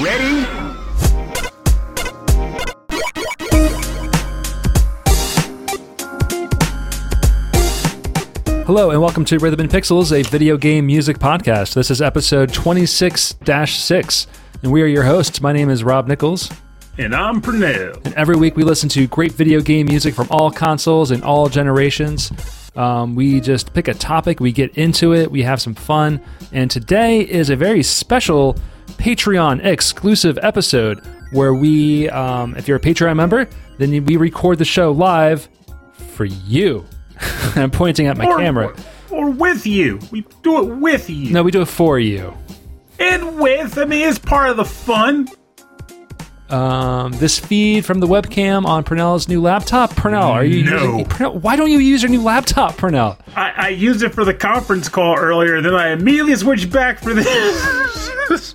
Ready? Hello, and welcome to Rhythm and Pixels, a video game music podcast. This is episode 26 6, and we are your hosts. My name is Rob Nichols, And I'm Pernell. and every week we listen to great video game music from all consoles and all generations. Um, we just pick a topic, we get into it, we have some fun, and today is a very special Patreon exclusive episode where we, um, if you're a Patreon member, then we record the show live for you. I'm pointing at my Or, camera. or with you. We do it with you. No, we do it for you. And with, I mean, it's part of the fun. Um, this feed from the webcam on Purnell's new laptop. Purnell, are you No. using? Purnell, why don't you use your new laptop, Purnell? I, I used it for the conference call earlier, then I immediately switched back for this.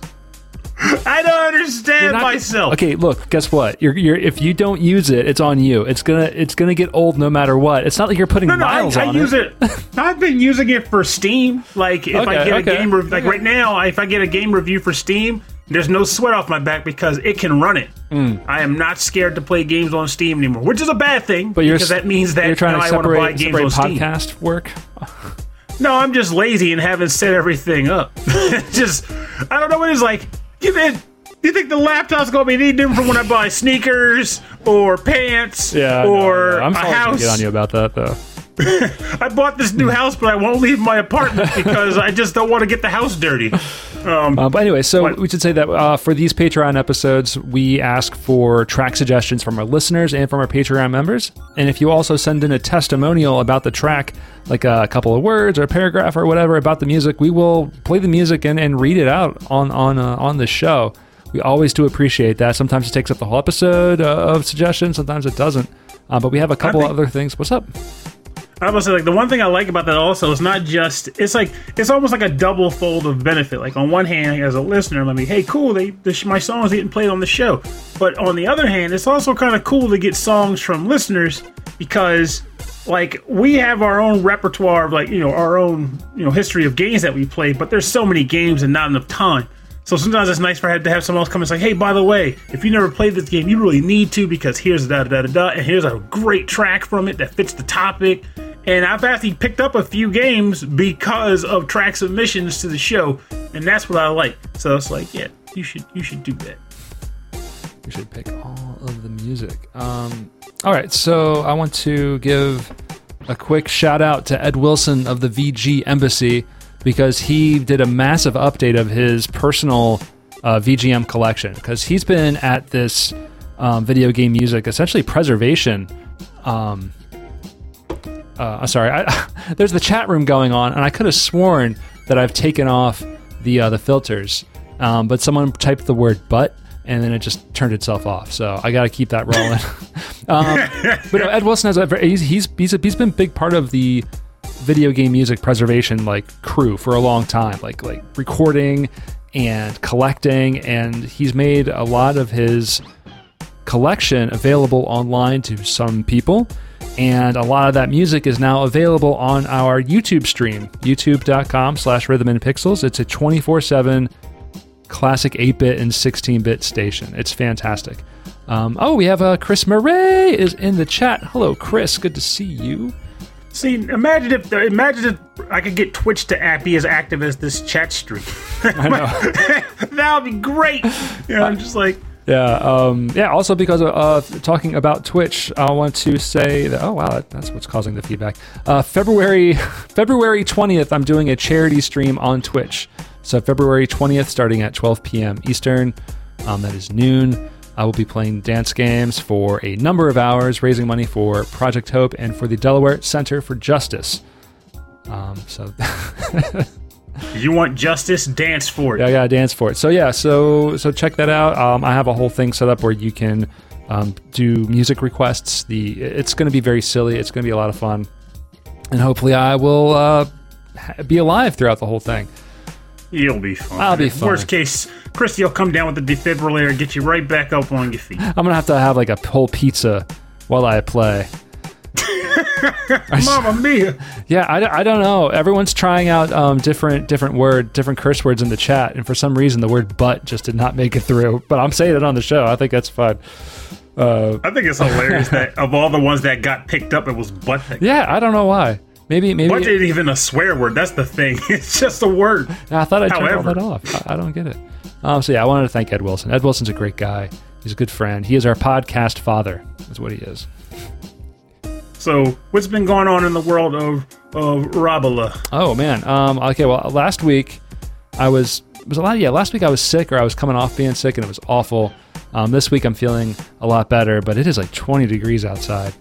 I don't understand myself. Okay, look. Guess what? You're, you're if you don't use it, it's on you. It's gonna it's gonna get old no matter what. It's not like you're putting No, no, I, miles I on use it. it. I've been using it for Steam. Like if I get okay, a game, re- like okay. right now, if I get a game review for Steam, there's no sweat off my back because it can run it. Hmm. I am not scared to play games on Steam anymore, which is a bad thing. But you're because that means that you're trying now to I want to buy separate, games separate on Steam. podcast work. No, I'm just lazy and haven't set everything up. just I don't know what it's like. You think, you think the laptop's gonna be any different from when I buy sneakers or pants Yeah, or know. I'm a house? get on you about that though. I bought this new house, but I won't leave my apartment because I just don't want to get the house dirty. Um, Uh, but anyway, so What? we should say that uh, for these Patreon episodes, we ask for track suggestions from our listeners and from our Patreon members. And if you also send in a testimonial about the track, like a couple of words or a paragraph or whatever about the music, we will play the music and, and read it out on on uh, on the show. We always do appreciate that. Sometimes it takes up the whole episode uh, of suggestions, sometimes it doesn't. Uh, but we have a couple think- other things. What's up? I was say like the one thing I like about that also is not just it's like it's almost like a double fold of benefit. Like on one hand, as a listener, let me hey cool they my songs getting played on the show, but on the other hand, it's also kind of cool to get songs from listeners because like we have our own repertoire of like you know our own you know history of games that we play, but there's so many games and not enough time. So sometimes it's nice for to have someone else come and say, "Hey, by the way, if you never played this game, you really need to because here's da da da da, and here's a great track from it that fits the topic." And I've actually picked up a few games because of track submissions to the show, and that's what I like. So it's like, yeah, you should you should do that. You should pick all of the music. Um, all right, so I want to give a quick shout out to Ed Wilson of the VG Embassy because he did a massive update of his personal uh, VGM collection because he's been at this um, video game music essentially preservation. Um, uh, I'm sorry, I, there's the chat room going on, and I could have sworn that I've taken off the uh, the filters, um, but someone typed the word "but." And then it just turned itself off. So I got to keep that rolling. um, but Ed Wilson has he's he's he's, he's been a big part of the video game music preservation like crew for a long time, like like recording and collecting, and he's made a lot of his collection available online to some people. And a lot of that music is now available on our YouTube stream, youtube.com slash rhythm and pixels. It's a 24 7 classic 8 bit and 16 bit station. It's fantastic. Um, oh, we have uh, Chris Murray is in the chat. Hello, Chris. Good to see you. See, imagine if imagine if I could get Twitch to act, be as active as this chat stream. I know. that would be great. You know, I'm just like, Yeah, um, yeah. Also, because of uh, talking about Twitch, I want to say that. Oh wow, that, that's what's causing the feedback. Uh, February February twentieth, I'm doing a charity stream on Twitch. So February twentieth, starting at 12 p.m. Eastern. Um, that is noon. I will be playing dance games for a number of hours, raising money for Project Hope and for the Delaware Center for Justice. Um, so you want justice, dance for it. Yeah, I gotta dance for it. So yeah, so so check that out. Um, I have a whole thing set up where you can um, do music requests. The it's going to be very silly. It's going to be a lot of fun, and hopefully I will uh, be alive throughout the whole thing. You'll be fine. I'll be fine. Worst case, Christy will come down with the defibrillator and get you right back up on your feet. I'm gonna have to have like a whole pizza while I play. Mamma mia! Yeah, I, I don't know. Everyone's trying out um, different different word, different curse words in the chat, and for some reason the word "butt" just did not make it through. But I'm saying it on the show. I think that's fine. Uh, I think it's hilarious that of all the ones that got picked up, it was butt. Yeah, I don't know why. Maybe maybe Butt isn't even a swear word. That's the thing. It's just a word. I thought I turned all that off. I, I don't get it. Um, so yeah, I wanted to thank Ed Wilson. Ed Wilson's a great guy. He's a good friend. He is our podcast father. Is what he is. So, what's been going on in the world of of Rabala? Oh man. Um, okay. Well, last week I was it was a lot. Yeah, last week I was sick or I was coming off being sick and it was awful. Um, this week I'm feeling a lot better, but it is like 20 degrees outside.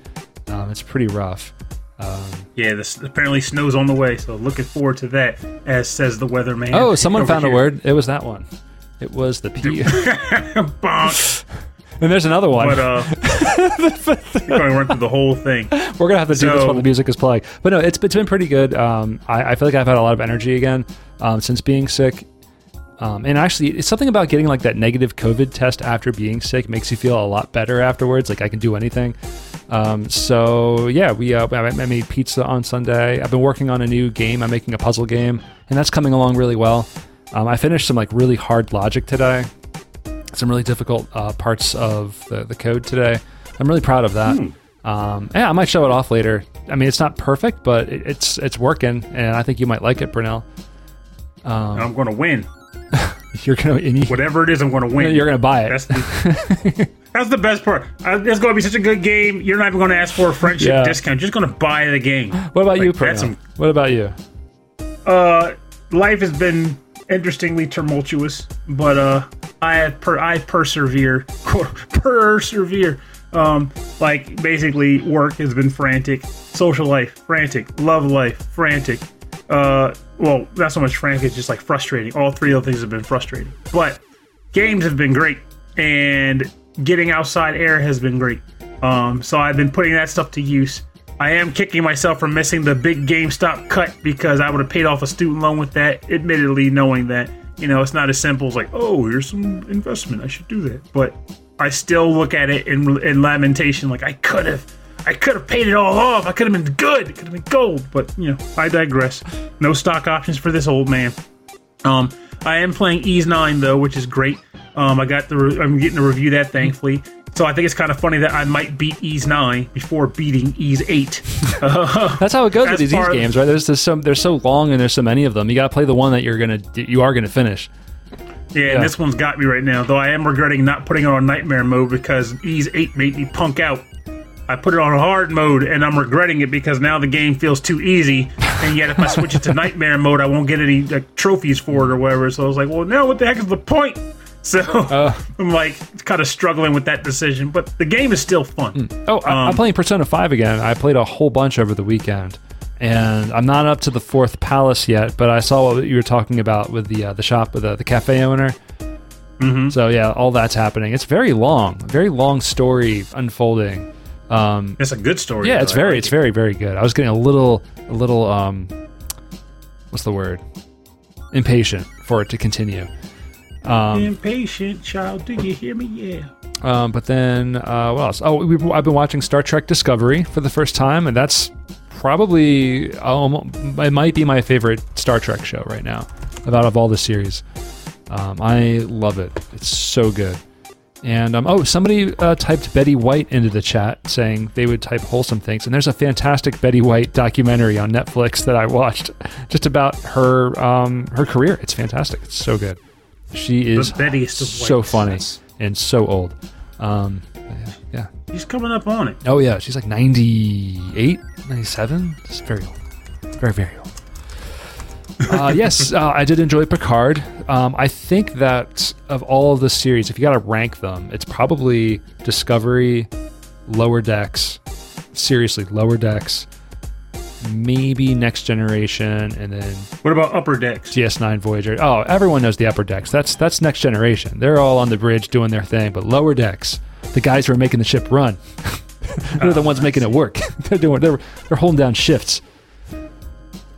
Um, it's pretty rough. Um, Yeah, this apparently snow's on the way, so looking forward to that. As says the weatherman. oh, someone found a word. It was that one. It was the P. Bonk. and there's another one. But uh, we're going to run through the whole thing. We're gonna have to do this while the music is playing. But no, it's, it's been pretty good. Um, I, I feel like I've had a lot of energy again um, since being sick. Um, and actually, it's something about getting like that negative COVID test after being sick makes you feel a lot better afterwards. Like I can do anything. Um, so yeah, we uh, I I made pizza on Sunday. I've been working on a new game. I'm making a puzzle game, and that's coming along really well. Um, I finished some like really hard logic today. Some really difficult uh, parts of the, the code today. I'm really proud of that. Um, yeah, I might show it off later. I mean, it's not perfect, but it, it's it's working, and I think you might like it, Brunel. And I'm going to win. You're gonna you, Whatever it is, I'm going to win. you're gonna buy it. That's the, that's the best part. Uh, it's going to be such a good game. You're not even going to ask for a friendship Yeah. discount. You're just going to buy the game. what about you, like, that's Brunel? some- What about you? Uh, life has been interestingly tumultuous, but uh, I per I persevere, persevere. Um, like basically, work has been frantic, social life frantic, love life frantic. Uh, well, not so much frantic, it's just like frustrating. All three of those things have been frustrating, but games have been great, and getting outside air has been great. Um, so I've been putting that stuff to use. I am kicking myself for missing the big GameStop cut because I would have paid off a student loan with that. Admittedly, knowing that you know it's not as simple as like, oh, here's some investment. I should do that. But I still look at it in, in lamentation, like I could have, I could have paid it all off. I could have been good. It could have been gold. But you know, I digress. No stock options for this old man. Um, I am playing Ys Nine though, which is great. Um, I got the re- I'm getting to review that thankfully. So I think it's kind of funny that I might beat Ys Nine before beating Ys Eight. Uh, That's how it goes with these, far- games, right? There's just some they're so long and there's so many of them. You got to play the one that you're gonna you are gonna finish. yeah, Yeah. and this one's got me right now. Though I am regretting not putting it on Nightmare mode because Ys Eight made me punk out. I put it on hard mode, and I'm regretting it because now the game feels too easy. And yet, if I switch it to Nightmare mode, I won't get any like, trophies for it or whatever. So I was like, well, now what the heck is the point? So I'm like kind of struggling with that decision, but the game is still fun. Oh, I, I'm Um, playing Persona 5 again. I played a whole bunch over the weekend, and I'm not up to the fourth palace yet. But I saw what you were talking about with the uh, the shop with the, the cafe owner. Mhm. So yeah, all that's happening. It's very long, very long story unfolding. Um, It's a good story. yeah, though. it's very, like it's it. very, very good. I was getting a little, a little, um, what's the word? Impatient for it to continue. Um, impatient child. Do you hear me? Yeah. Um, but then, uh, what else? Oh, we, I've been watching Star Trek Discovery for the first time, and that's probably um, it might be my favorite Star Trek show right now, out of all the series. Um, I love it. It's so good. And um, oh, somebody uh, typed Betty White into the chat saying they would type wholesome things. And there's a fantastic Betty White documentary on Netflix that I watched, just about her um, her career. It's fantastic. It's so good. She is The Bettyest of so Whites. funny and so old. Um, yeah, yeah. He's coming up on it. Oh yeah, she's like 98, 97. It's very old. Very, very old. uh, yes, uh, I did enjoy Picard. Um, I think that of all of the series, if you got to rank them, it's probably Discovery, Lower Decks, seriously, Lower Decks, maybe Next Generation, and then What about Upper Decks? DS9 Voyager. Oh, everyone knows the Upper Decks. That's that's Next Generation. They're all on the bridge doing their thing, but Lower Decks, the guys who are making the ship run, they're the ones making it work. they're doing they're they're holding down shifts.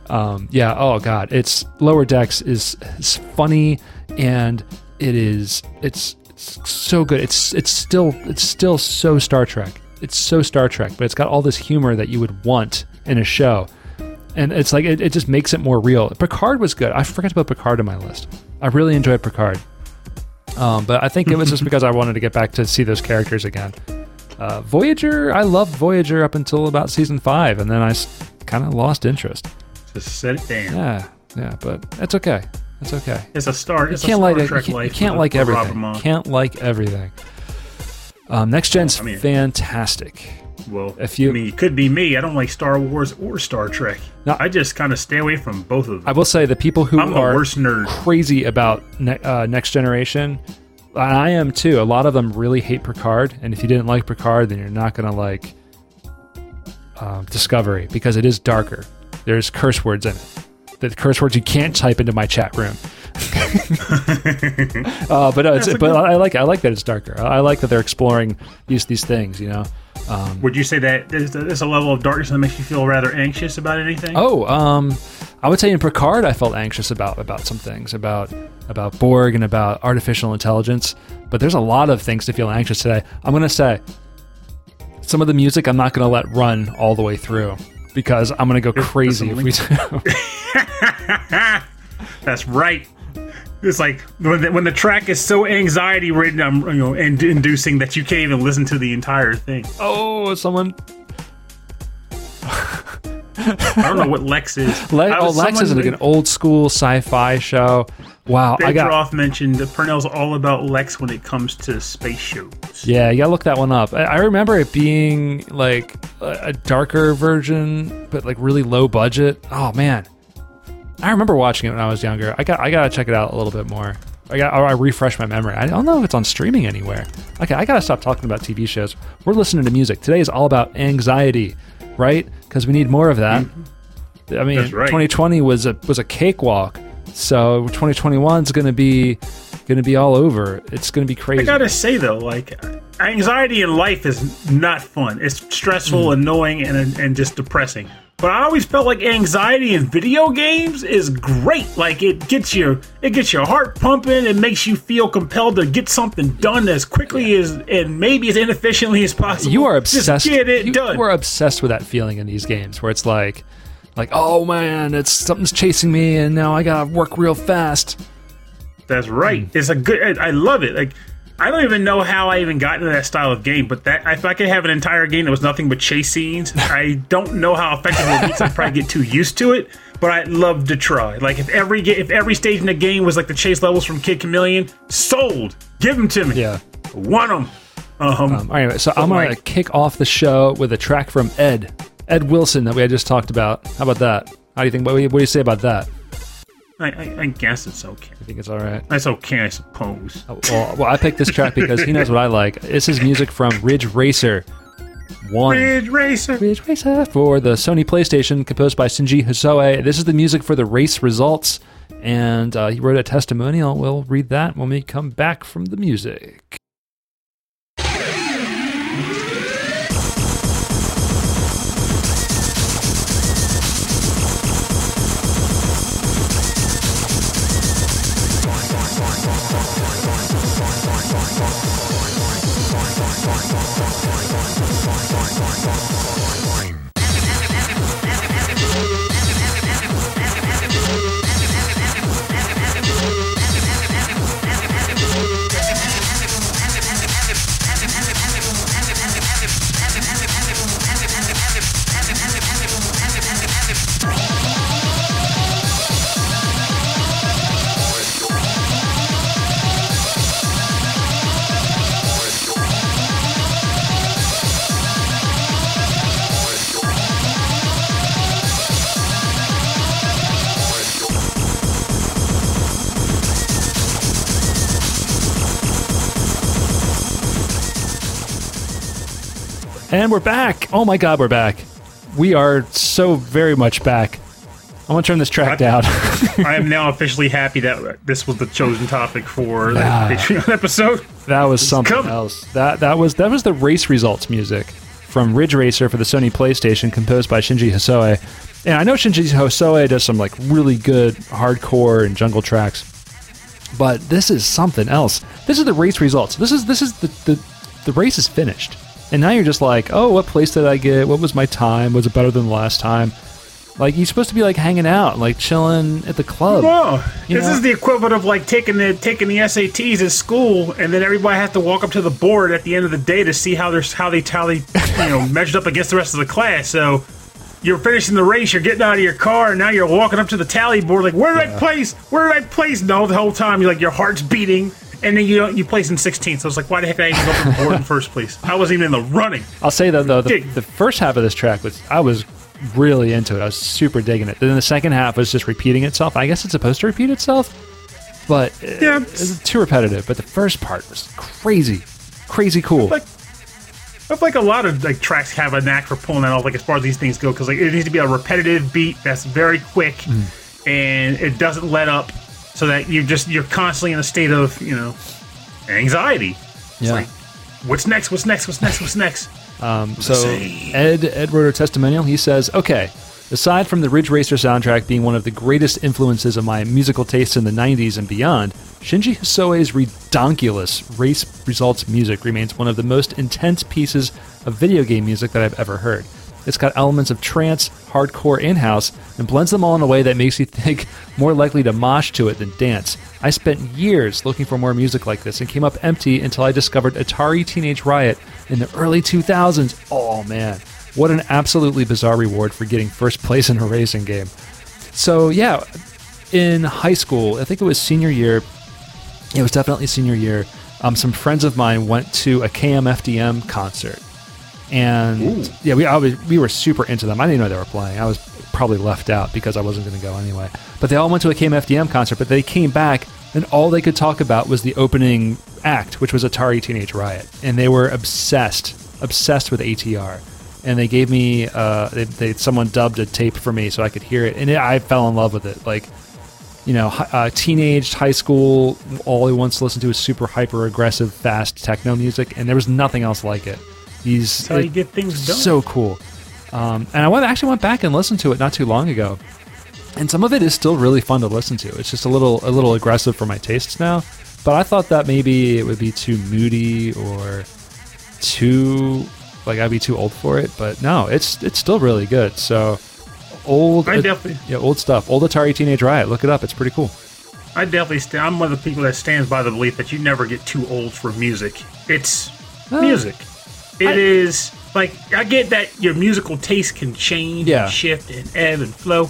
Um, yeah. Oh God, it's Lower Decks is, is funny and it is it's, it's so good. It's it's still it's still so Star Trek. it's so Star Trek, but it's got all this humor that you would want in a show. And it's like it, it just makes it more real. Picard was good. I forgot to put Picard on my list. I really enjoyed Picard. Um, but I think it was just because I wanted to get back to see those characters again. Uh, Voyager, I loved Voyager up until about season five, and then I kind of lost interest. Just set it down. Yeah, yeah, but it's okay. It's okay. It's a star. You It's can't a like Star it. Trek You can't, you can't like everything. Can't like everything. Um, next gen's I mean- fantastic. Well, If you- I mean, it could be me. I don't like Star Wars or Star Trek. No. I just kind of stay away from both of them. I will say the people who I'm are worst nerd. crazy about ne- uh, next generation, and I am too. A lot of them really hate Picard, and if you didn't like Picard, then you're not gonna like um, Discovery because it is darker. There's curse words in it. The curse words you can't type into my chat room. uh, but uh, it's, but I like I like that it's darker. I I like that they're exploring these these things. You know. Um, Would you say that there's, there's a level of darkness that makes you feel rather anxious about anything? Oh, um, I would say in Picard, I felt anxious about about some things about about Borg and about artificial intelligence. But there's a lot of things to feel anxious today. I'm gonna say some of the music I'm not gonna let run all the way through because I'm gonna go crazy if we do. That's right. It's like when the, when the track is so anxiety ridden, I'm you know, and inducing that you can't even listen to the entire thing. oh, someone. I don't know what Lexx is. Le- oh, Lexx is like an old school sci-fi show. Wow, I got Droth mentioned that Purnell's all about Lexx when it comes to space shows. Yeah, you gotta look that one up. I, I remember it being like a, a darker version, but like really low budget. Oh man, I remember watching it when I was younger. I got I gotta check it out a little bit more. I got I refresh my memory. I don't know if it's on streaming anywhere. Okay, I gotta stop talking about TV shows. We're listening to music. Today is all about anxiety, right? Because we need more of that. I mean, right. 2020 was a was a cakewalk. So 2021 is gonna be gonna be all over. It's gonna be crazy. I gotta say though, like anxiety in life is not fun. It's stressful, Hmm. annoying, and and just depressing. But I always felt like anxiety in video games is great. Like it gets your it gets your heart pumping. It makes you feel compelled to get something done as quickly as and maybe as inefficiently as possible. you are obsessed. Just get it you, done. You are obsessed with that feeling in these games where it's like, like, oh man, it's something's chasing me, and now I gotta work real fast. That's right. Hmm. It's a good. I I love it. Like I don't even know how I even got into that style of game, but that if I could have an entire game that was nothing but chase scenes, I don't know how effective it would be. 'cause I'd probably get too used to it. But I'd love to try. Like if every ga- if every stage in the game was like the chase levels from Kid Chameleon, sold. Give them to me. Yeah. want them. Um, Um, anyway, so I'm gonna like- kick off the show with a track from Ed, Ed Wilson that we had just talked about. How about that? How do you think? What what do you say about that? I, I, I guess it's okay. I think it's all right. That's okay, I suppose. Oh, Well, well, I picked this track because he knows what I like. This is music from Ridge Racer One. Ridge Racer. Ridge Racer for the Sony PlayStation, composed by Shinji Hosoe. This is the music for the race results, and uh, he wrote a testimonial. We'll read that when we come back from the music. And we're back. Oh my God, we're back. We are so very much back. I'm gonna turn this track down. I am now officially happy that this was the chosen topic for the Ah. Patreon episode. That was something else. That that was that was the race results music from Ridge Racer for the Sony PlayStation, composed by Shinji Hosoe. And I know Shinji Hosoe does some like really good hardcore and jungle tracks, but this is something else. This is the race results. This is this is the the, the race is finished. And now you're just like, oh, what place did I get? What was my time? Was it better than the last time? Like you're supposed to be like hanging out, like chilling at the club. Whoa. You This know? is the equivalent of like taking the taking the SATs at school, and then everybody has to walk up to the board at the end of the day to see how they're how they tally, you know measured up against the rest of the class. So you're finishing the race, you're getting out of your car, and now you're walking up to the tally board, like where did I place? Where did I place? No, the whole time you're like your heart's beating. And then you you place in 16th. So it's like, why the heck did I even go to the board in first place? I wasn't even in the running. I'll say though, though the, the first half of this track was I was really into it. I was super digging it. Then the second half was just repeating itself. I guess it's supposed to repeat itself, but Yeah, it's too repetitive. But the first part was crazy, crazy cool. Like- I feel like a lot of like tracks have a knack for pulling that off, like as far as these things go, because like it needs to be a repetitive beat that's very quick Mm. and it doesn't let up, so that you're just you're constantly in a state of you know anxiety. It's Yeah. like, what's next? What's next? What's next? What's next? Um, so Ed Ed wrote a testimonial. He says, "Okay, aside from the Ridge Racer soundtrack being one of the greatest influences of my musical tastes in the '90s and beyond, Shinji Hosoe's redonkulous race results music remains one of the most intense pieces of video game music that I've ever heard. It's got elements of trance, hardcore, in house, and blends them all in a way that makes you think more likely to mosh to it than dance. I spent years looking for more music like this and came up empty until I discovered Atari Teenage Riot in the early 2000s. Oh man, what an absolutely bizarre reward for getting first place in a racing game. So, yeah, in high school, I think it was senior year, it was definitely senior year. Um, some friends of mine went to a KMFDM concert, and yeah, we I was, we were super into them. I didn't know they were playing. I was probably left out because I wasn't going to go anyway. But they all went to a KMFDM concert, but they came back, and all they could talk about was the opening act, which was Atari Teenage Riot, and they were obsessed, obsessed with ATR. And they gave me, uh, they, they someone dubbed a tape for me so I could hear it, and it, I fell in love with it. Like you know, uh, teenage, high school, all he wants to listen to is super hyper aggressive, fast techno music, and there was nothing else like it. He's That's how you get things done. so cool. Um, and I went, actually went back and listened to it not too long ago, and some of it is still really fun to listen to. It's just a little a little aggressive for my tastes now, but I thought that maybe it would be too moody or too like I'd be too old for it. But no, it's it's still really good. So old, I definitely, yeah, old stuff. Old Atari Teenage Riot. Look it up. It's pretty cool. I definitely, st- I'm one of the people that stands by the belief that you never get too old for music. It's Uh, music. It I- is like I get that your musical taste can change, Yeah. and shift, and ebb and flow,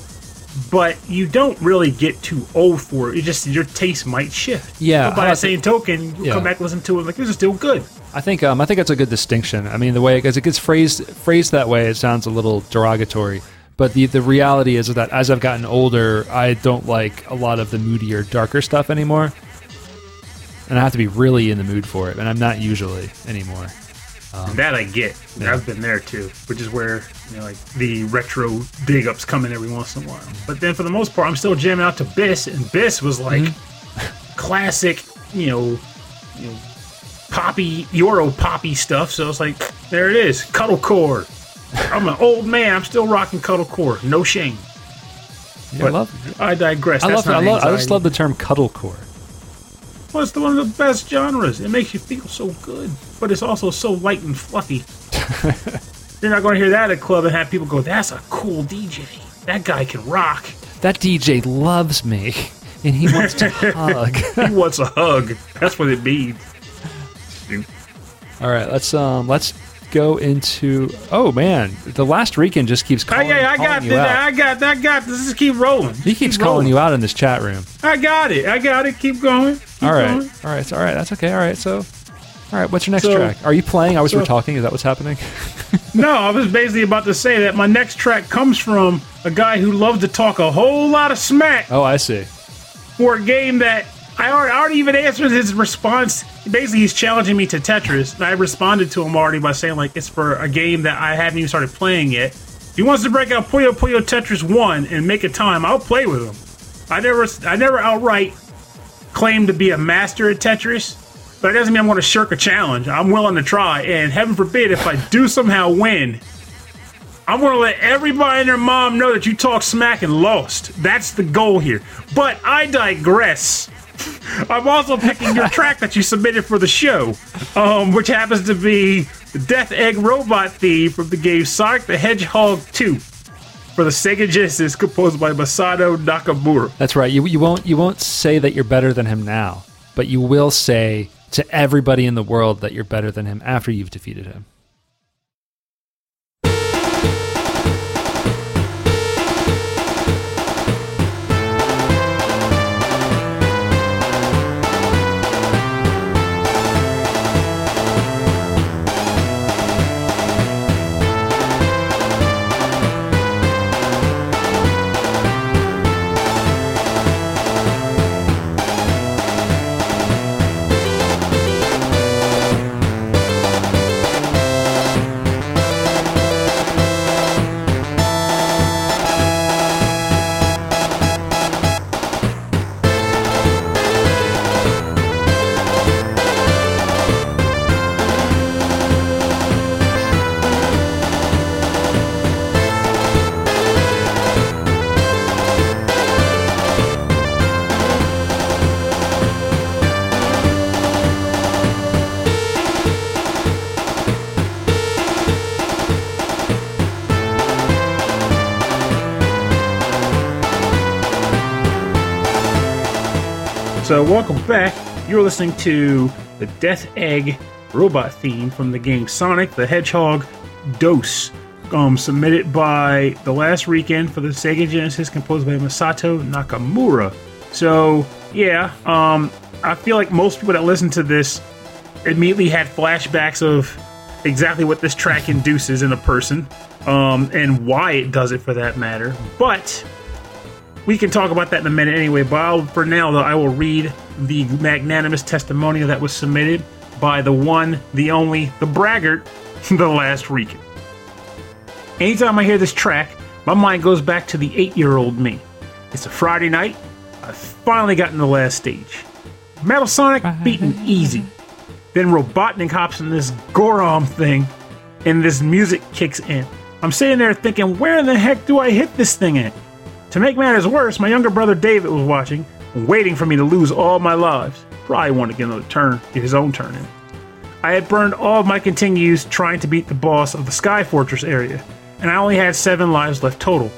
but you don't really get too old for it. It just your taste might shift. Yeah, But by I that like same token, you Yeah. come back and listen to it like this is still good. I think um, I think that's a good distinction. I mean, the way as it gets phrased phrased that way, it sounds a little derogatory. But the the reality is that as I've gotten older, I don't like a lot of the moodier, darker stuff anymore. And I have to be really in the mood for it, and I'm not usually anymore. Um, that I get. I've been there too, which is where you know like the retro dig ups come in every once in a while. But then for the most part, I'm still jamming out to Bis, and Bis was like Mm-hmm. classic, you know, you know, poppy Euro poppy stuff. So it's like there it is, cuddlecore. I'm an old man. I'm still rocking cuddlecore. No shame. Yeah, I love. I digress. I That's love. I, love I just love the term cuddlecore. Well, it's the one of the best genres. It makes you feel so good, but it's also so light and fluffy. You're not going to hear that at a club and have people go, "That's a cool DJ. That guy can rock. That DJ loves me, and he wants to hug. He wants a hug." That's what it means. All right, let's um, let's go into. Oh man, the last Rican just keeps calling, hey, I calling got you this. out. I got. I got this. Just keep rolling. He keeps calling you out in this chat room. I got it. I got it. Keep going. Keep all right, going. all right, all right. That's okay. All right, so, all right. What's your next So- track? Are you playing? I was so- we're talking. Is that what's happening? No, I was basically about to say that my next track comes from a guy who loves to talk a whole lot of smack Oh, I see. for a game that I already, I already even answered his response. Basically, he's challenging me to Tetris, and I responded to him already by saying like it's for a game that I haven't even started playing yet. If he wants to break out Puyo Puyo Tetris One and make a time, I'll play with him. I never, I never outright claim to be a master at Tetris, but it doesn't mean I'm going to shirk a challenge. I'm willing to try, and heaven forbid if I do somehow win, I'm going to let everybody and their mom know that you talk smack and lost. That's the goal here. But I digress. I'm also picking your track that you submitted for the show, um, which happens to be the Death Egg robot theme from the game Sonic the Hedgehog 2 for the Sega Genesis, composed by Masato Nakamura. That's right. You, you won't you won't say that you're better than him now, but you will say to everybody in the world that you're better than him after you've defeated him. So, welcome back. You're listening to the Death Egg robot theme from the game Sonic the Hedgehog Dose, um, submitted by The Last Rican for the Sega Genesis, composed by Masato Nakamura. So, yeah, um, I feel like most people that listen to this immediately had flashbacks of exactly what this track induces in a person, um, and why it does it for that matter. But we can talk about that in a minute anyway, but I'll, for now, though, I will read the magnanimous testimonial that was submitted by the one, the only, the braggart, the last Rican. Anytime I hear this track, my mind goes back to the eight year old me. It's a Friday night. I've finally gotten the last stage. Metal Sonic beaten easy. Then Robotnik hops in this Gorom thing, and this music kicks in. I'm sitting there thinking, where in the heck do I hit this thing at? To make matters worse, my younger brother David was watching, waiting for me to lose all my lives. Probably wanted to get another turn, get his own turn in. I had burned all of my continues trying to beat the boss of the Sky Fortress area, and I only had seven lives left total.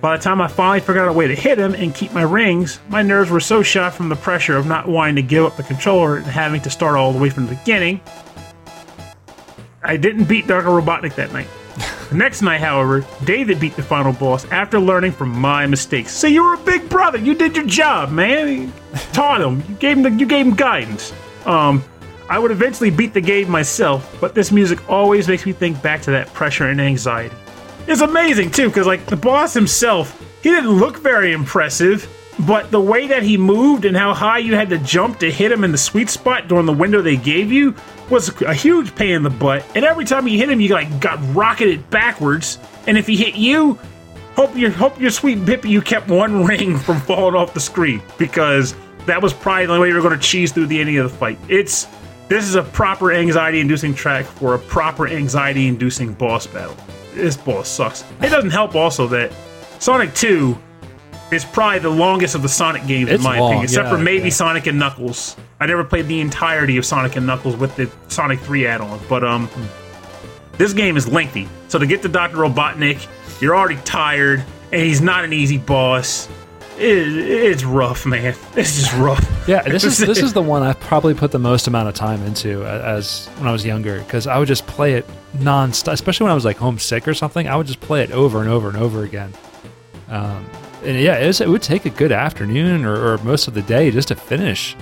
By the time I finally figured out a way to hit him and keep my rings, my nerves were so shot from the pressure of not wanting to give up the controller and having to start all the way from the beginning. I didn't beat Dr. Robotnik that night. The next night, however, David beat the final boss after learning from my mistakes. So you were a big brother. You did your job, man. You taught him. You gave him the, you gave him guidance. Um, I would eventually beat the game myself, but this music always makes me think back to that pressure and anxiety. It's amazing too, because like the boss himself, he didn't look very impressive, but the way that he moved and how high you had to jump to hit him in the sweet spot during the window they gave you was a huge pain in the butt. And every time you hit him, you like got rocketed backwards. And if he hit you, hope your hope your sweet Bippy you kept one ring from falling off the screen because that was probably the only way you were going to cheese through the ending of the fight. It's this is a proper anxiety-inducing track for a proper anxiety-inducing boss battle. This boss sucks. It doesn't help also that Sonic 2 is probably the longest of the Sonic games It's in my long, opinion, except yeah, for maybe yeah. Sonic and Knuckles. I never played the entirety of Sonic and Knuckles with the Sonic 3 add-on, but um, this game is lengthy. So to get to Dr. Robotnik, you're already tired, and he's not an easy boss. It, it's rough, man. It's just rough. Yeah, this is this is the one I probably put the most amount of time into as when I was younger because I would just play it nonstop, especially when I was like homesick or something. I would just play it over and over and over again. Um, and yeah, it, was, it would take a good afternoon or, or most of the day just to finish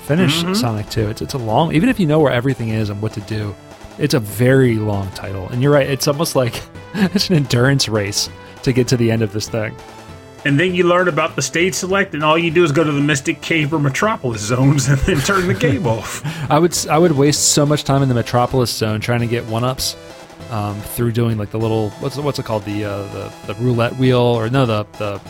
finish Mm-hmm. Sonic Two. It's it's a long, even if you know where everything is and what to do, it's a very long title. And you're right, it's almost like it's an endurance race to get to the end of this thing. And then you learn about the stage select, and all you do is go to the Mystic Cave or Metropolis zones and then turn the game off. I would I would waste so much time in the Metropolis zone trying to get one ups um, through doing like the little what's what's it called the uh, the the roulette wheel or no the the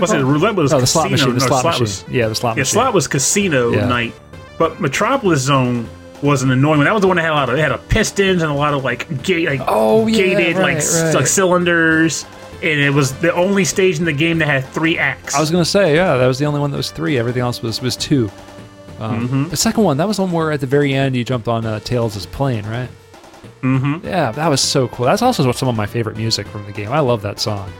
what's it? Roulette was oh the casino. slot machine the no, slot, machine was yeah the slot yeah, machine slot was casino Yeah. night, but Metropolis zone was an annoying one. That was the one that had a lot of it had a pistons and a lot of like gate like Oh, yeah, gated right, like, right. like cylinders. and it was the only stage in the game that had three acts. I was gonna say, yeah, that was the only one that was three. Everything else was was two. Um, Mm-hmm. The second one, that was one where at the very end you jumped on uh, Tails' plane, right? Mm-hmm. Yeah, that was so cool. That's also some of my favorite music from the game. I love that song.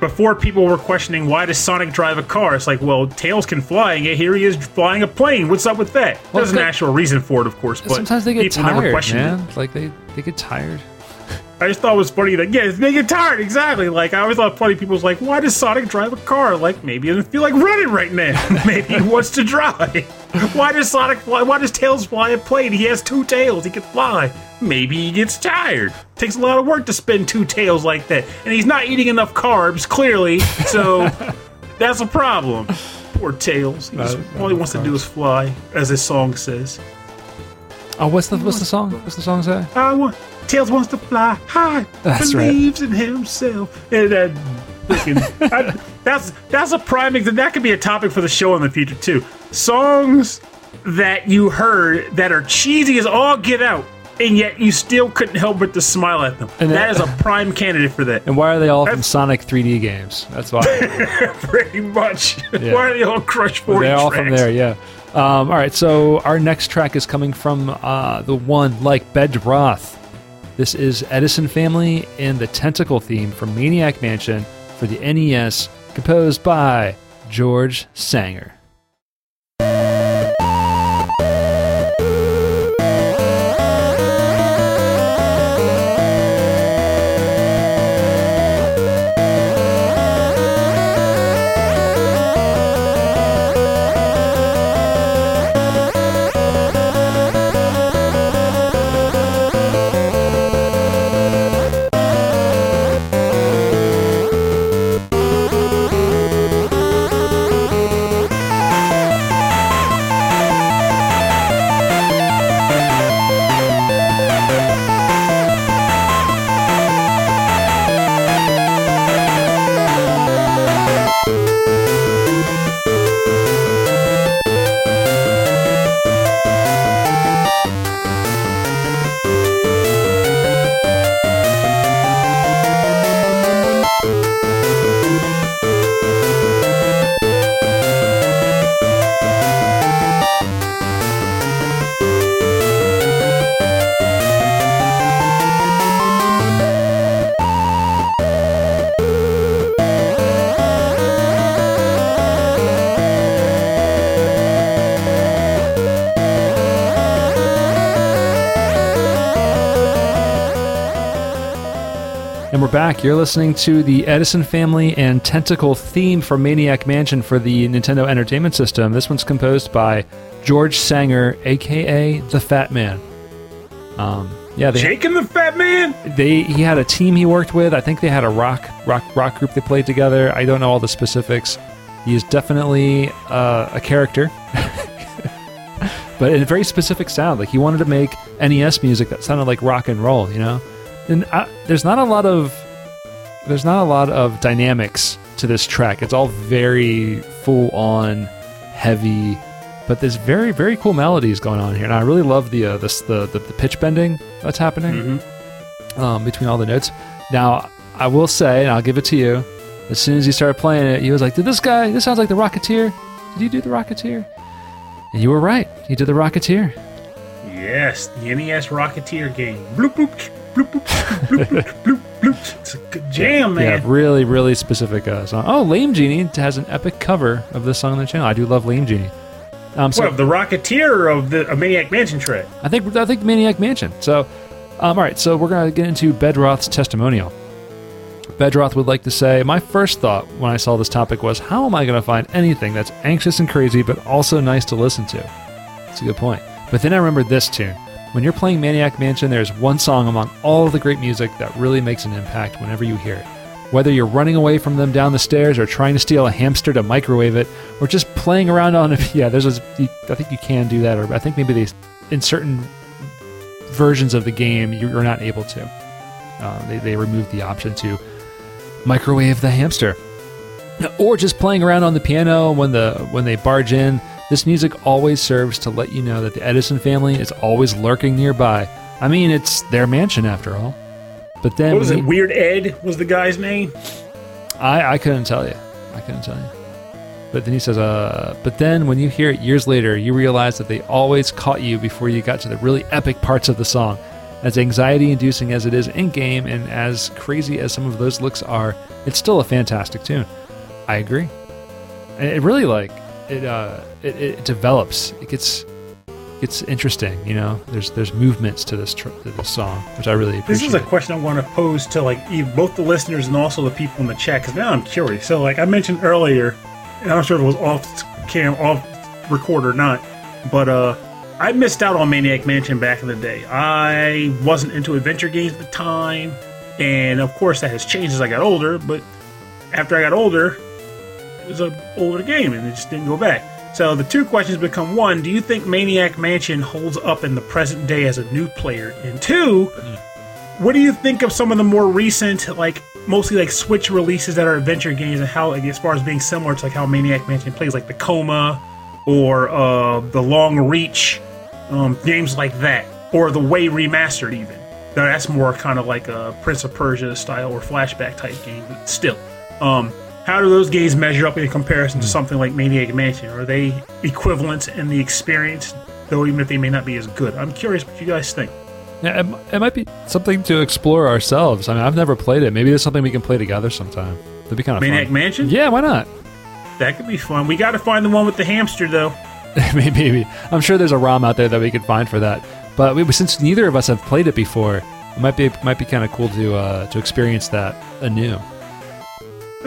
Before people were questioning why does Sonic drive a car, it's like, well, Tails can fly, and yet here he is flying a plane. What's up with that? Well, There's an actual reason for it, of course, but Sometimes they get tired, questioned it. man. Like they they get tired. I just thought it was funny that yeah, they get tired exactly. Like I always thought funny people was like, why does Sonic drive a car? Like maybe he doesn't feel like running right now. maybe he wants to drive. Why does Sonic fly? Why does Tails fly a plane? He has two tails. He can fly. Maybe he gets tired. Takes a lot of work to spin two tails like that, and he's not eating enough carbs clearly. So that's a problem. Poor Tails. He just, Not- all he wants to do is fly, as his song says. Oh, what's the what's the song? What's the song say? I want Tails wants to fly high. That's right. believes in himself. And that freaking, I- that's that's a prime example. That could be a topic for the show in the future too. Songs that you heard that are cheesy as all get out, and yet you still couldn't help but to smile at them. And that that- is a prime candidate for that. And why are they all from Sonic 3D games? That's why Pretty much. Why are they all Crush 40 they're all tracks? from there. Yeah. Um, all right. So our next track is coming from uh, the one like Bedroth. This is Edison Family and the Tentacle theme from Maniac Mansion for the NES, composed by George Sanger. You're listening to the Edison Family and Tentacle theme for Maniac Mansion for the Nintendo Entertainment System. This one's composed by George Sanger, aka the Fat Man. Um, yeah, they, Jake and the Fat Man? they he had a team he worked with. I think they had a rock rock rock group they played together. I don't know all the specifics. He is definitely uh, a character, but in a very specific sound. Like he wanted to make NES music that sounded like rock and roll. You know, and I, there's not a lot of there's not a lot of dynamics to this track. It's all very full on heavy. But there's very, very cool melodies going on here, and I really love the uh, this the, the the pitch bending that's happening um, between all the notes. Now, I will say, and I'll give it to you, as soon as he started playing it, he was like, Did this guy, this sounds like the Rocketeer. Did you do the Rocketeer? And you were right. He did the Rocketeer. Yes, the NES Rocketeer game. Bloop, bloop, bloop, bloop, bloop, bloop, bloop. It's a good jam, man. Yeah, really, really specific uh, song. Oh, Lame Genie has an epic cover of this song on the channel. I do love Lame Genie. Um, so What, of the Rocketeer of the of Maniac Mansion track? I think I think Maniac Mansion. So, um, all right. So we're gonna get into Bedroth's testimonial. Bedroth would like to say, my first thought when I saw this topic was, how am I gonna find anything that's anxious and crazy but also nice to listen to? That's a good point. But then I remembered this tune. When you're playing Maniac Mansion, there's one song among all the great music that really makes an impact whenever you hear it. Whether you're running away from them down the stairs, or trying to steal a hamster to microwave it, or just playing around on it, yeah, there's a, I think you can do that, or I think maybe they, in certain versions of the game, you're not able to. Uh, they, they removed the option to microwave the hamster, or just playing around on the piano when the when they barge in. This music always serves to let you know that the Edison family is always lurking nearby. I mean, it's their mansion after all. But then What was we- it? Weird Ed was the guy's name. I, I couldn't tell you. I couldn't tell you. But then he says, uh, but then when you hear it years later, you realize that they always caught you before you got to the really epic parts of the song. As anxiety inducing as it is in game and as crazy as some of those looks are, it's still a fantastic tune. I agree. It really like it uh it, it develops. It gets gets interesting, you know. There's there's movements to this tr- to this song, which I really appreciate. This is a question I want to pose to like both the listeners and also the people in the chat because now I'm curious. So, like I mentioned earlier, and I'm not sure if it was off cam, off record or not, but uh, I missed out on Maniac Mansion back in the day. I wasn't into adventure games at the time, and of course that has changed as I got older. But after I got older, an older game, and it just didn't go back. So the two questions become one: Do you think Maniac Mansion holds up in the present day as a new player? And two, what do you think of some of the more recent, like mostly like Switch releases that are adventure games, and how, like, as far as being similar to like how Maniac Mansion plays, like the Coma or uh, the Long Reach, um, games like that, or the Way remastered even. Now, that's more kind of like a Prince of Persia style or flashback type game, but still. Um, how do those games measure up in comparison to something like Maniac Mansion? Are they equivalent in the experience, though even if they may not be as good? I'm curious what you guys think. Yeah, it, it might be something to explore ourselves. I mean, I've never played it. Maybe there's something we can play together sometime. That'd be kind of Maniac fun. Mansion? Yeah, why not? That could be fun. We got to find the one with the hamster, though. maybe, maybe. I'm sure there's a ROM out there that we could find for that. But we, since neither of us have played it before, it might be might be kind of cool to uh, to experience that anew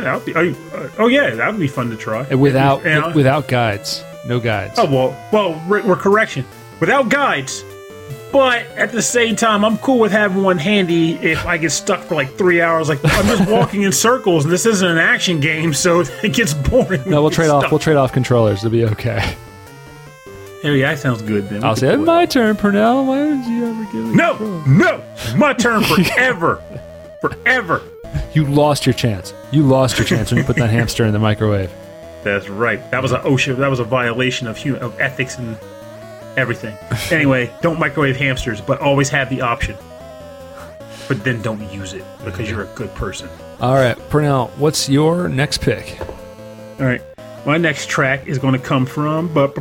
That would be, oh, uh, oh, yeah, that would be fun to try. And without Yeah. without guides, no guides. Oh well, well, we're, we're correction without guides. But at the same time, I'm cool with having one handy if I get stuck for like three hours. Like I'm just walking in circles, and this isn't an action game, so it gets boring. no, we'll trade you're off. We'll trade off controllers. It'll be okay. Oh yeah, that sounds good. Then I'll say, it's my turn, Purnell. Why would you ever give no, control?" no, my turn forever, forever. You lost your chance. You lost your chance when you put that hamster in the microwave. That's right. That was a OSHA. That was a violation of human of ethics and everything. Anyway, don't microwave hamsters, but always have the option. But then don't use it because you're a good person. All right, Purnell, what's your next pick? All right. My next track is going to come from Kung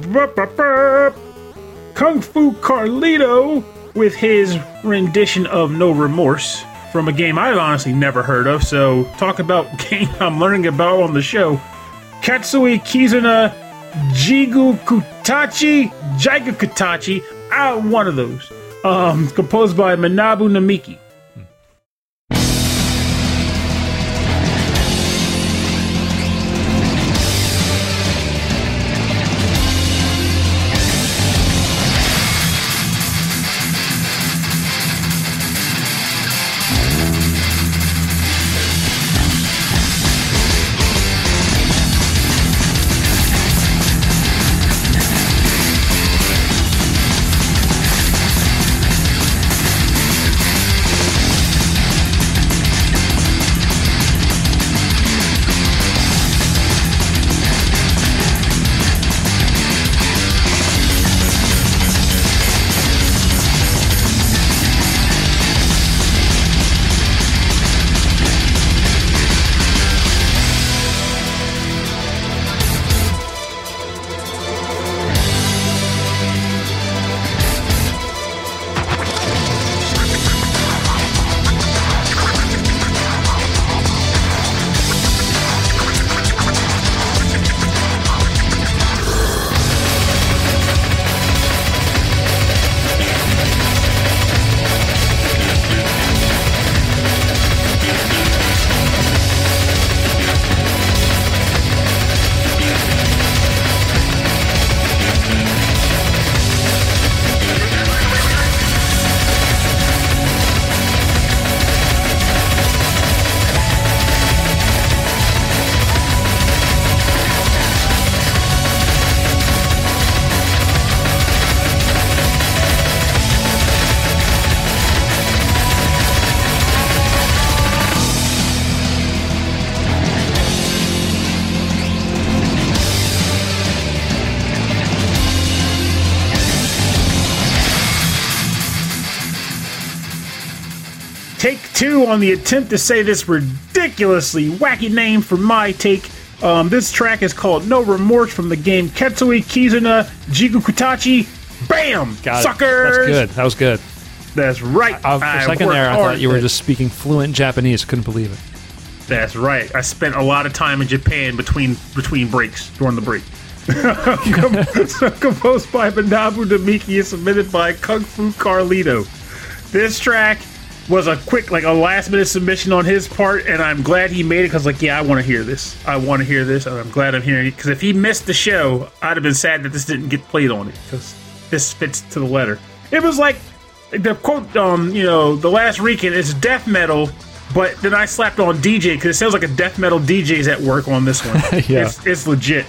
Fu Carlito with his rendition of No Remorse from a game I've honestly never heard of. So, talk about game I'm learning about on the show. Katsui Kizuna Jigu Kutachi Jigu Kutachi. Ah, one of those. Um, composed by Manabu Namiki. Two on the attempt to say this ridiculously wacky name for my take. Um, this track is called No Remorse from the game Ketsui Kizuna Jigu Kutachi. Bam! Got it. That's good. That was good. That's right. Uh, for a I second there, I thought you were just speaking fluent Japanese. Couldn't believe it. That's right. I spent a lot of time in Japan between between breaks during the break. Composed by Manabu Namiki and submitted by Kung Fu Carlito. This track was a quick, like a last minute submission on his part, and I'm glad he made it because, like, yeah, I want to hear this. I want to hear this, and I'm glad I'm hearing it. Because if he missed the show, I'd have been sad that this didn't get played on it because this fits to the letter. It was like the quote, um, you know, the last Rican is death metal, but then I slapped on DJ because it sounds like a death metal DJ's at work on this one. Yeah. it's, it's legit.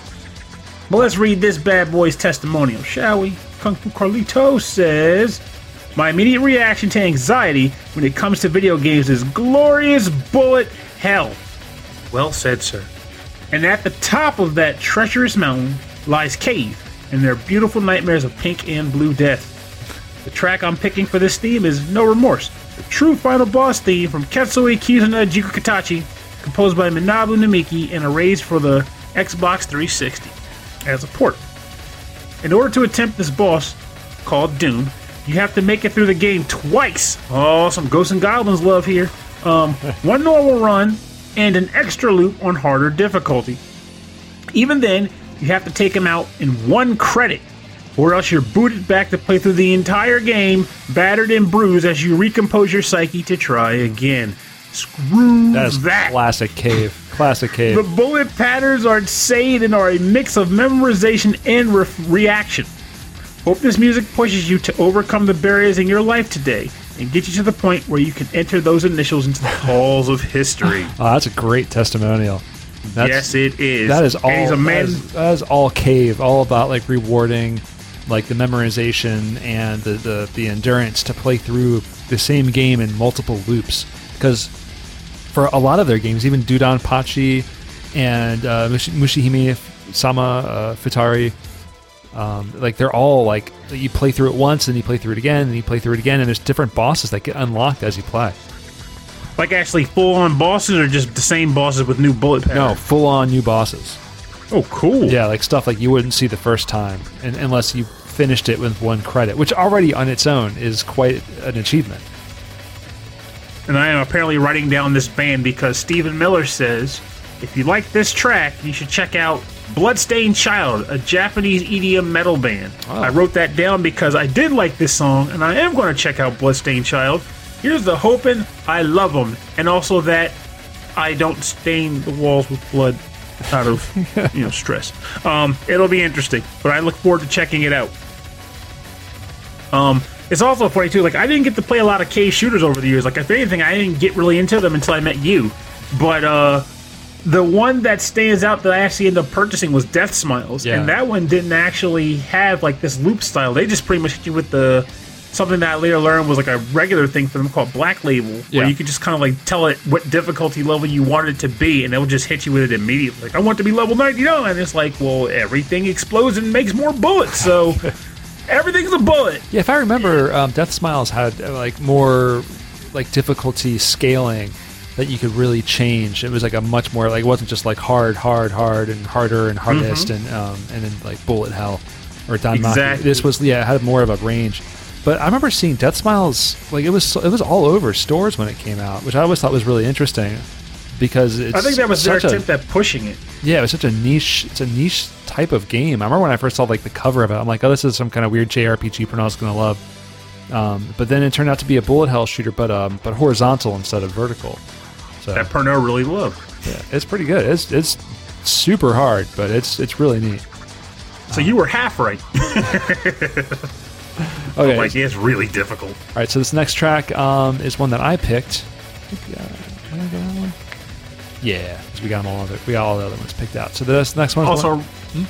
But let's read this bad boy's testimonial, shall we? Kung Fu Carlito says, My immediate reaction to anxiety when it comes to video games is glorious bullet hell. Well said, sir. And at the top of that treacherous mountain lies Cave and their beautiful nightmares of pink and blue death. The track I'm picking for this theme is No Remorse, the true final boss theme from Ketsui Kizuna Jiku Katachi, composed by Manabu Namiki and arranged for the Xbox 360 as a port. In order to attempt this boss, called Doom, you have to make it through the game twice. Oh, some Ghosts and Goblins love here. Um, one normal run and an extra loop on harder difficulty. Even then, you have to take them out in one credit, or else you're booted back to play through the entire game, battered and bruised as you recompose your psyche to try again. Screw That is that. classic cave. Classic cave. The bullet patterns are insane and are a mix of memorization and re- reaction. Hope this music pushes you to overcome the barriers in your life today and get you to the point where you can enter those initials into the halls of history. Oh, that's a great testimonial. That's, yes, it is. That is all. And he's a that is- that is all cave. All about like rewarding, like the memorization and the, the the endurance to play through the same game in multiple loops. Because for a lot of their games, even DoDonPachi and uh, Mushi- Mushihime Sama uh, Futari, um, like they're all like you play through it once and you play through it again and you play through it again and there's different bosses that get unlocked as you play. like actually full on bosses or just the same bosses with new bullet No, full on new bosses. Oh, cool. Yeah, like stuff like you wouldn't see the first time, and, unless you finished it with one credit, which already on its own is quite an achievement. And I am apparently writing down this band because Stephen Miller says if you like this track, you should check out Bloodstained Child, a Japanese EDM metal band. Oh. I wrote that down because I did like this song, and I am going to check out Bloodstained Child. Here's the hoping I love them, and also that I don't stain the walls with blood out of you know stress. Um, it'll be interesting, but I look forward to checking it out. Um, it's also funny too. Like I didn't get to play a lot of Cave shooters over the years. Like if anything, I didn't get really into them until I met you. But uh, the one that stands out that I actually ended up purchasing was Death Smiles, Yeah. and that one didn't actually have like this loop style. They just pretty much hit you with the something that I later learned was like a regular thing for them called Black Label, Yeah. where you could just kind of like tell it what difficulty level you wanted it to be, and it would just hit you with it immediately. Like I want it to be level ninety nine. It's like, well, everything explodes and makes more bullets, so. Everything's a bullet. Yeah, if I remember, um, Death Smiles had uh, like more like difficulty scaling that you could really change. It was like a much more like it wasn't just like hard, hard, hard, and harder and hardest, and um, and then like bullet hell or Danmaku. Exactly. This was yeah, it had more of a range. But I remember seeing Death Smiles like it was it was all over stores when it came out, which I always thought was really interesting because it's I think that was their such a- attempt at pushing it. yeah, it was such a niche. It's a niche type of game. I remember when I first saw like the cover of it. I'm like, oh, this is some kind of weird JRPG Pernell's gonna love. Um, but then it turned out to be a bullet hell shooter, but um, but horizontal instead of vertical. So That Pernell really loved. yeah, it's pretty good. It's it's super hard, but it's it's really neat. So you were half right. Okay, like it's really difficult. all right. So this next track um, is one that I picked. I uh, did I get that one? Yeah, we got all other, we got all the other ones picked out. So this next one. Also, one-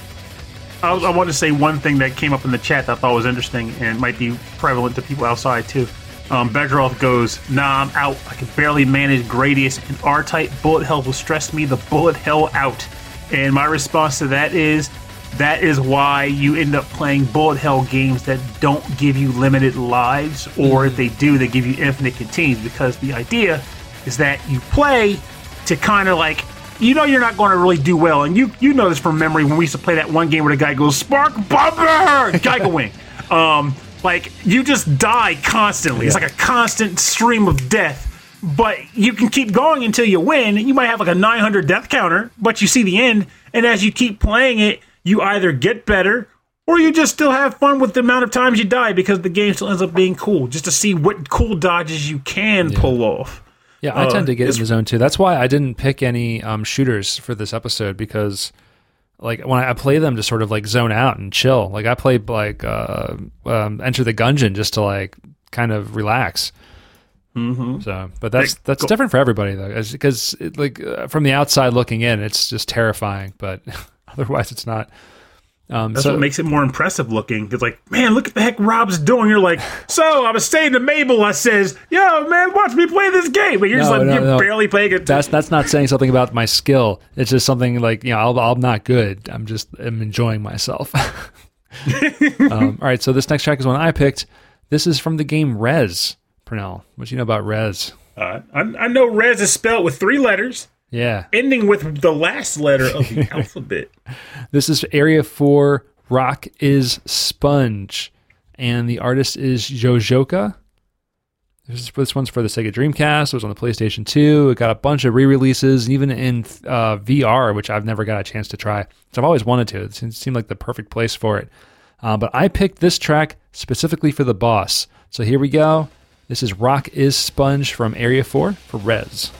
I, I want to say one thing that came up in the chat that I thought was interesting and might be prevalent to people outside too. Um, Bedroth goes, Nah, I'm out. I can barely manage Gradius and R type bullet hell will stress me the bullet hell out. And my response to that is, that is why you end up playing bullet hell games that don't give you limited lives, or if they do, they give you infinite continues. Because the idea is that you play to kind of like you know you're not going to really do well, and you you know this from memory when we used to play that one game where the guy goes spark bumper, Giga Wing. Um, like you just die constantly. It's like a constant stream of death. But you can keep going until you win. You might have like a 900 death counter, but you see the end. And as you keep playing it, you either get better or you just still have fun with the amount of times you die because the game still ends up being cool, just to see what cool dodges you can pull off. Yeah, I Uh, tend to get in the zone too. That's why I didn't pick any um, shooters for this episode because, like, when I play them to sort of like zone out and chill. Like, I play like uh, um, Enter the Gungeon just to like kind of relax. Mm-hmm. So, but that's Like, that's go- different for everybody though, because like uh, from the outside looking in, it's just terrifying. But otherwise, it's not. Um, That's so, what makes it more impressive looking. It's like, man, look at the heck Rob's doing. You're like, so I was saying to Mabel, I says, yo, man, watch me play this game. But you're just like, no, you're no. barely playing it. that's that's not saying something about my skill. It's just something like you know I'll, I'm not good. I'm just I'm enjoying myself. um, all right, so this next track is one I picked. This is from the game Rez. Pernell, what do you know about Rez? Uh, I, I know Rez is spelled with three letters, Yeah, ending with the last letter of the alphabet. this is Area Four. Rock is Sponge, and the artist is Joujouka. This, is- this one's for the Sega Dreamcast. It was on the PlayStation 2. It got a bunch of re-releases, even in uh, VR, which I've never got a chance to try. So I've always wanted to. It seemed, like the perfect place for it. Uh, but I picked this track specifically for the boss. So here we go. This is Rock is Sponge from Area 4 for Rez.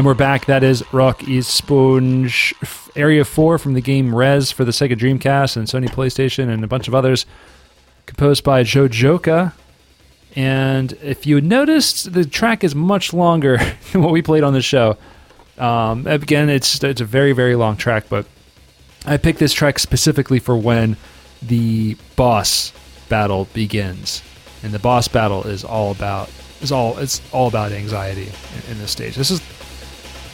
And we're back. That is Rock is Sponge Area 4 from the game Rez for the Sega Dreamcast and Sony PlayStation and a bunch of others. Composed by Joujouka. And if you noticed, the track is much longer than what we played on the show. Um, again, it's it's a very very long track, but I picked this track specifically for when the boss battle begins, and the boss battle is all about is all it's all about anxiety in, in this stage. This is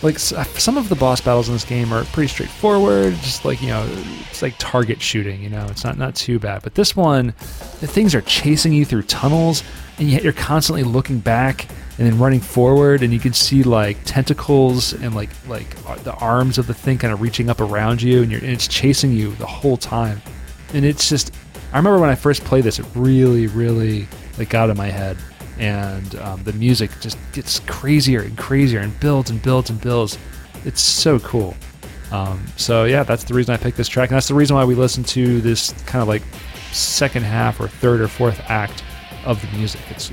like some of the boss battles in this game are pretty straightforward. Just like you know, it's like target shooting. You know, it's not not too bad. But this one, the things are chasing you through tunnels, and yet you're constantly looking back and then running forward, and you can see like tentacles and like like uh, the arms of the thing kind of reaching up around you, and you're and it's chasing you the whole time. And it's just, I remember when I first played this, it really, really like got in my head, and um, the music just gets crazier and crazier and builds and builds and builds. It's so cool. Um, so yeah, that's the reason I picked this track, and that's the reason why we listen to this kind of like second half or third or fourth act of the music. It's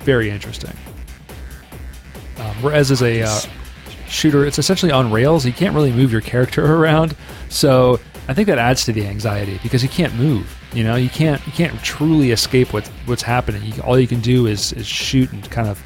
very interesting. Um, whereas as a uh, shooter, it's essentially on rails. You can't really move your character around, so I think that adds to the anxiety because you can't move. You know, you can't you can't truly escape what what's happening. You, all you can do is is shoot and kind of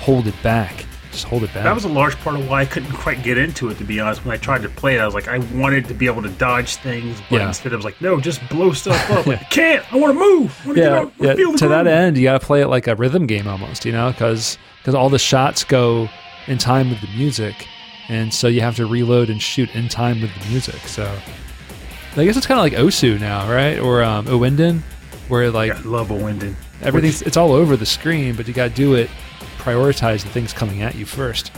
hold it back. Just hold it back. That was a large part of why I couldn't quite get into it, to be honest. When I tried to play it, I was like, I wanted to be able to dodge things, but Yeah. instead I was like, no, just blow stuff up. Like, I can't. I want to move. I want to yeah, out. Yeah. To that end, you got to play it like a rhythm game almost, you know, because because all the shots go in time with the music, and so you have to reload and shoot in time with the music. So I guess it's kind of like Osu now, right? Or um, Ouendan, where like Yeah, I love Ouendan. everything's it's all over the screen, but you got to do it, prioritize the things coming at you first.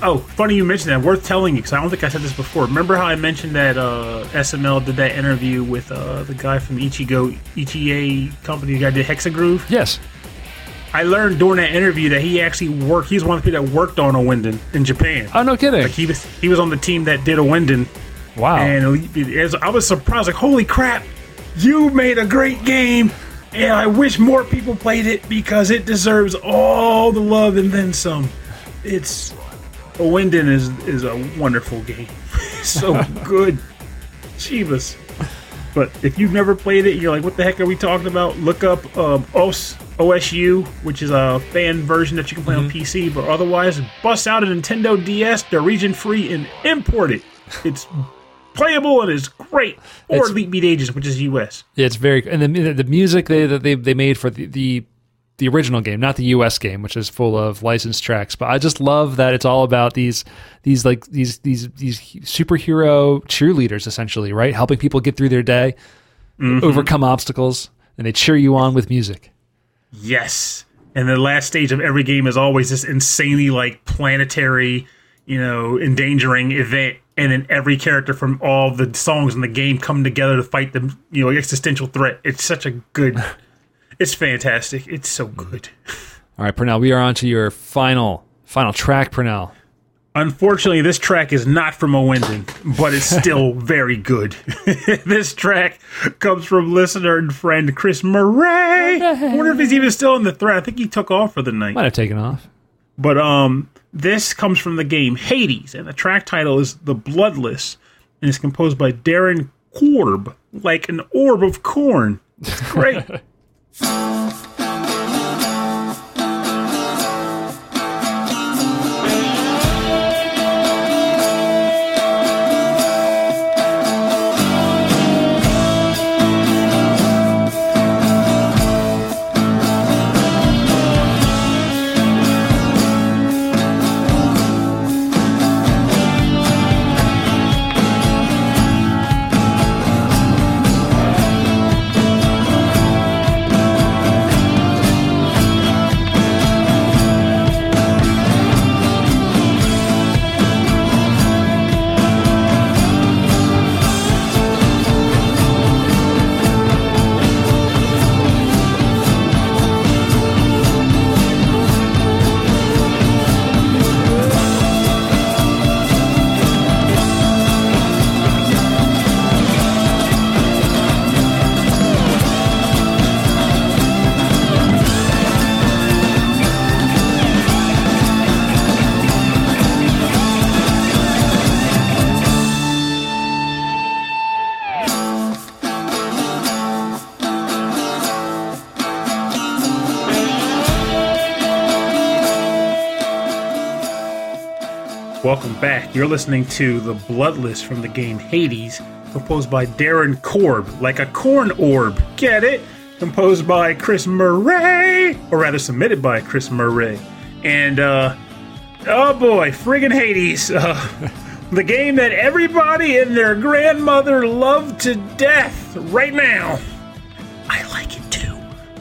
Oh, funny you mentioned that. Worth telling you because I don't think I said this before. Remember how I mentioned that uh, SML did that interview with uh, the guy from Ichigo Ichie company, the guy did Hexagroove? Yes. I learned during that interview that he actually worked. He's one of the people that worked on Ouendan in Japan. Oh no, kidding! Like he was, he was on the team that did Ouendan, wow. and as I was surprised, like, holy crap, you made a great game, and I wish more people played it because it deserves all the love and then some. It's Ouendan is is a wonderful game, so good, Chivas. But if you've never played it, you're like, what the heck are we talking about? Look up um, OS, OSU, which is a fan version that you can play on PC. But otherwise, bust out a Nintendo DS, they're region free, and import it. It's playable and it's great. Or It's- Elite Beat Agents, which is US. Yeah, it's very and the the music they that they they made for the, the the original game, not the US game, which is full of licensed tracks. But I just love that it's all about these these like these these these superhero cheerleaders essentially, right? Helping people get through their day, mm-hmm. overcome obstacles, and they cheer you on with music. Yes. And the last stage of every game is always this insanely like planetary, you know, endangering event. And then every character from all the songs in the game come together to fight the you know existential threat. It's such a good. it's fantastic. It's so good. All right, Pernell, we are on to your final final track, Pernell. Unfortunately, this track is not from Ouendan, but it's still very good. this track comes from listener and friend Chris Murray. I wonder if he's even still in the thread. I think he took off for the night. Might have taken off. But um, this comes from the game Hades, and the track title is "The Bloodless," and it's composed by Darren Korb, like an orb of corn. It's great. back. You're listening to The Bloodless from the game Hades, composed by Darren Korb, like a corn orb. Get it? composed by Chris Murray, or rather submitted by Chris Murray. And uh, oh boy, friggin' Hades, uh, the game that everybody and their grandmother love to death right now. I like it too.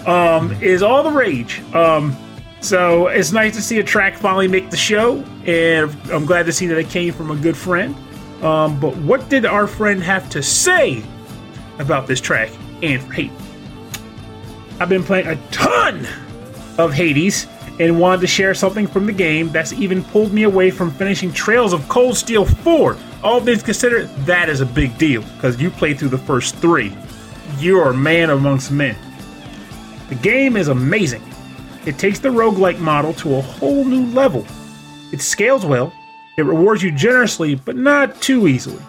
Um, is all the rage. Um, so it's nice to see a track finally make the show, and I'm glad to see that it came from a good friend. Um, but what did our friend have to say about this track and Hades? I've been playing a ton of Hades and wanted to share something from the game that's even pulled me away from finishing Trails of Cold Steel 4. All things considered, that is a big deal because you played through the first three. You're a man amongst men. The game is amazing. It takes the roguelike model to a whole new level. It scales well, it rewards you generously, but not too easily.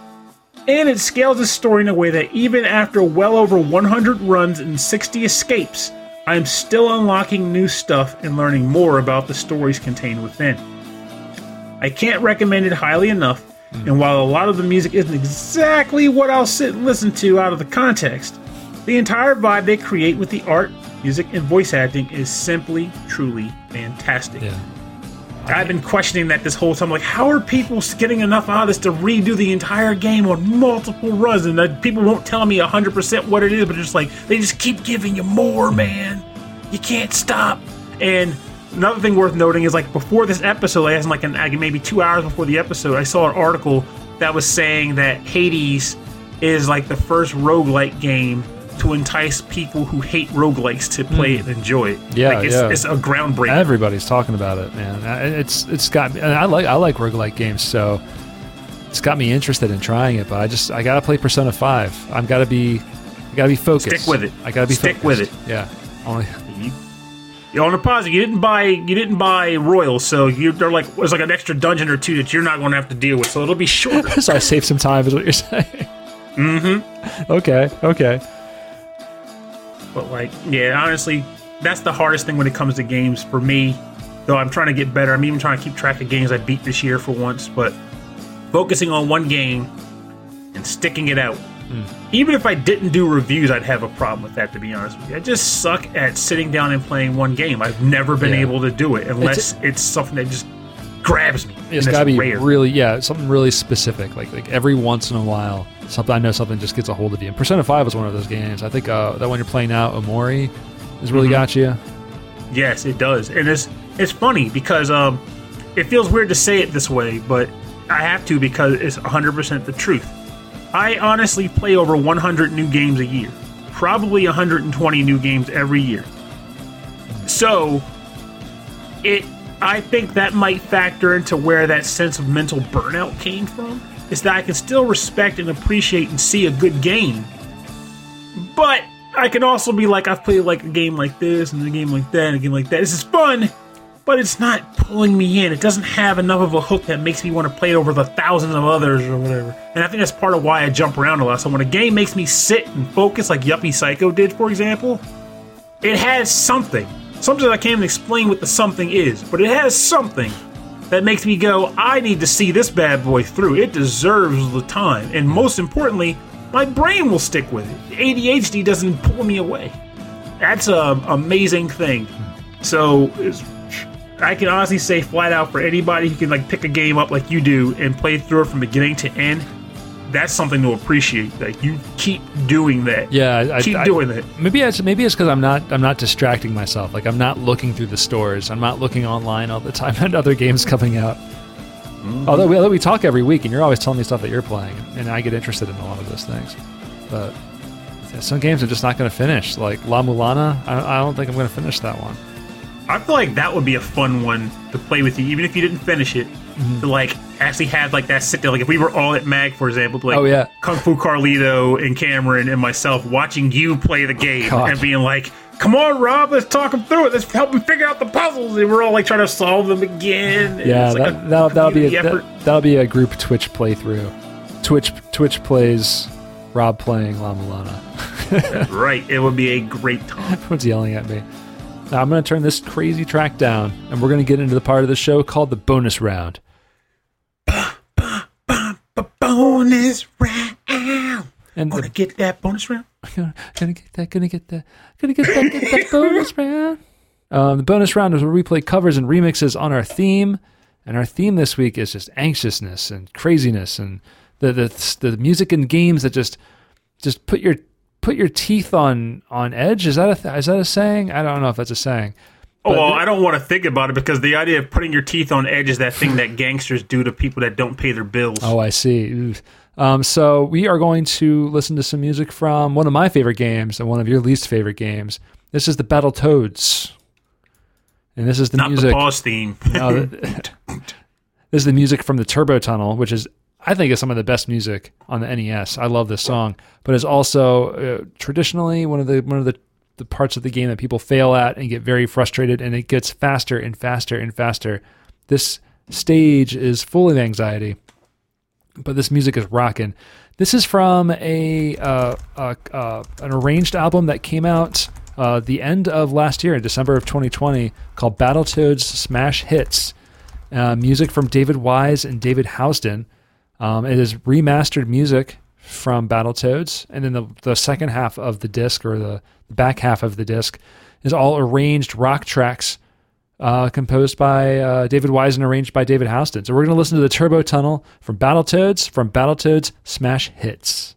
And it scales the story in a way that even after well over 100 runs and 60 escapes, I am still unlocking new stuff and learning more about the stories contained within. I can't recommend it highly enough, and hmm. while a lot of the music isn't exactly what I'll sit and listen to out of the context, the entire vibe they create with the art, music, and voice acting is simply, truly fantastic. Yeah. I've been questioning that this whole time. Like, how are people getting enough out of this to redo the entire game on multiple runs? And people won't tell me 100% what it is, but it's like, they just keep giving you more, man. You can't stop. And another thing worth noting is like, before this episode, in like an, like, maybe two hours before the episode, I saw an article that was saying that Hades is like the first roguelike game to entice people who hate roguelikes to play it and enjoy it. Yeah, like it's, yeah. it's a groundbreaker. Everybody's talking about it, man. It's it's got. And I like I like roguelike games, so it's got me interested in trying it. But I just I gotta play Persona Five. I'm gotta be I gotta be focused. Stick with it. I gotta be Stick focused. with it. Yeah. Only you, you're on a positive. You didn't buy you didn't buy Royal, so you they're like there's like an extra dungeon or two that you're not going to have to deal with. So it'll be short. so I save some time, is what you're saying. Mm-hmm. Okay. Okay. But like, yeah, honestly, that's the hardest thing when it comes to games for me. Though I'm trying to get better. I'm even trying to keep track of games I beat this year for once. But focusing on one game and sticking it out. Hmm. Even if I didn't do reviews, I'd have a problem with that. To be honest with you, I just suck at sitting down and playing one game. I've never been Yeah. able to do it unless it's, something that just grabs me. It's got to be rare. really, yeah, something really specific. Like like every once in a while, something I know something just gets a hold of you. And Persona Five is one of those games. I think uh, that one you're playing now, Omori, has really Mm-hmm. got you. Yes, it does, and it's it's funny because um, it feels weird to say it this way, but I have to because it's 100% the truth. I honestly play over 100 new games a year, probably 120 new games every year. So, it I think that might factor into where that sense of mental burnout came from. Is that I can still respect and appreciate and see a good game, but I can also be like, I've played like a game like this and a game like that and a game like that. This is fun, but it's not pulling me in. It doesn't have enough of a hook that makes me want to play it over the thousands of others or whatever. And I think that's part of why I jump around a lot. So when a game makes me sit and focus, like Yuppie Psycho did, for example, it has something. That I can't even explain what the something is, but it has something that makes me go, I need to see this bad boy through. It deserves the time. And most importantly, my brain will stick with it. ADHD doesn't pull me away. That's an amazing thing. So I can honestly say flat out for anybody who can like pick a game up like you do and play through it from beginning to end, that's something to appreciate. Like you keep doing that. Yeah, I, keep I- doing that. Maybe it's maybe it's because I'm not I'm not distracting myself. Like I'm not looking through the stores. I'm not looking online all the time at other games coming out. Mm-hmm. Although, we, although we talk every week, and you're always telling me stuff that you're playing, and I get interested in a lot of those things. But yeah, some games I'm just not going to finish. Like La Mulana, I, I don't think I'm going to finish that one. I feel like that would be a fun one to play with you, even if you didn't finish it. Mm-hmm. To like actually have like that sit there, like if we were all at Mag, for example, like Oh, yeah. Kung Fu Carlito and Cameron and myself watching you play the game God. and being like, "Come on, Rob, let's talk him through it. Let's help him figure out the puzzles." And we're all like trying to solve them again. and Yeah, like that, a that'll, that'll be a, effort. that, that'll be a group Twitch playthrough. Twitch Twitch plays Rob playing La Mulana. right. It would be a great time. Everyone's yelling at me. Now I'm going to turn this crazy track down, and we're going to get into the part of the show called the bonus round. Bonus round. And Gonna get that bonus round. gonna, gonna get that, gonna get that, gonna get that, get that bonus round. Um, the bonus round is where we play covers and remixes on our theme, and our theme this week is just anxiousness and craziness and the the the music and games that just just put your put your teeth on on edge. Is that a is that a saying? I don't know if that's a saying. Oh, well, I don't want to think about it because the idea of putting your teeth on edge is that thing that gangsters do to people that don't pay their bills. Oh, I see. Um, so we are going to listen to some music from one of my favorite games and one of your least favorite games. This is the Battle Toads, and this is the Not music. the boss theme. No, this is the music from the Turbo Tunnel, which is I think is some of the best music on the NES. I love this song, but it's also uh, traditionally one of the one of the the parts of the game that people fail at and get very frustrated, and it gets faster and faster and faster. This stage is full of anxiety, but this music is rocking. This is from a uh, uh, uh, an arranged album that came out uh, the end of last year, in December of 2020, called Battletoads Smash Hits. Uh, music from David Wise and David Housden. Um, it is remastered music from Battletoads, and then the the second half of the disc or the back half of the disc is all arranged rock tracks uh, composed by uh, David Wise and arranged by David Housden. So we're going to listen to the Turbo Tunnel from Battletoads from Battletoads Smash Hits.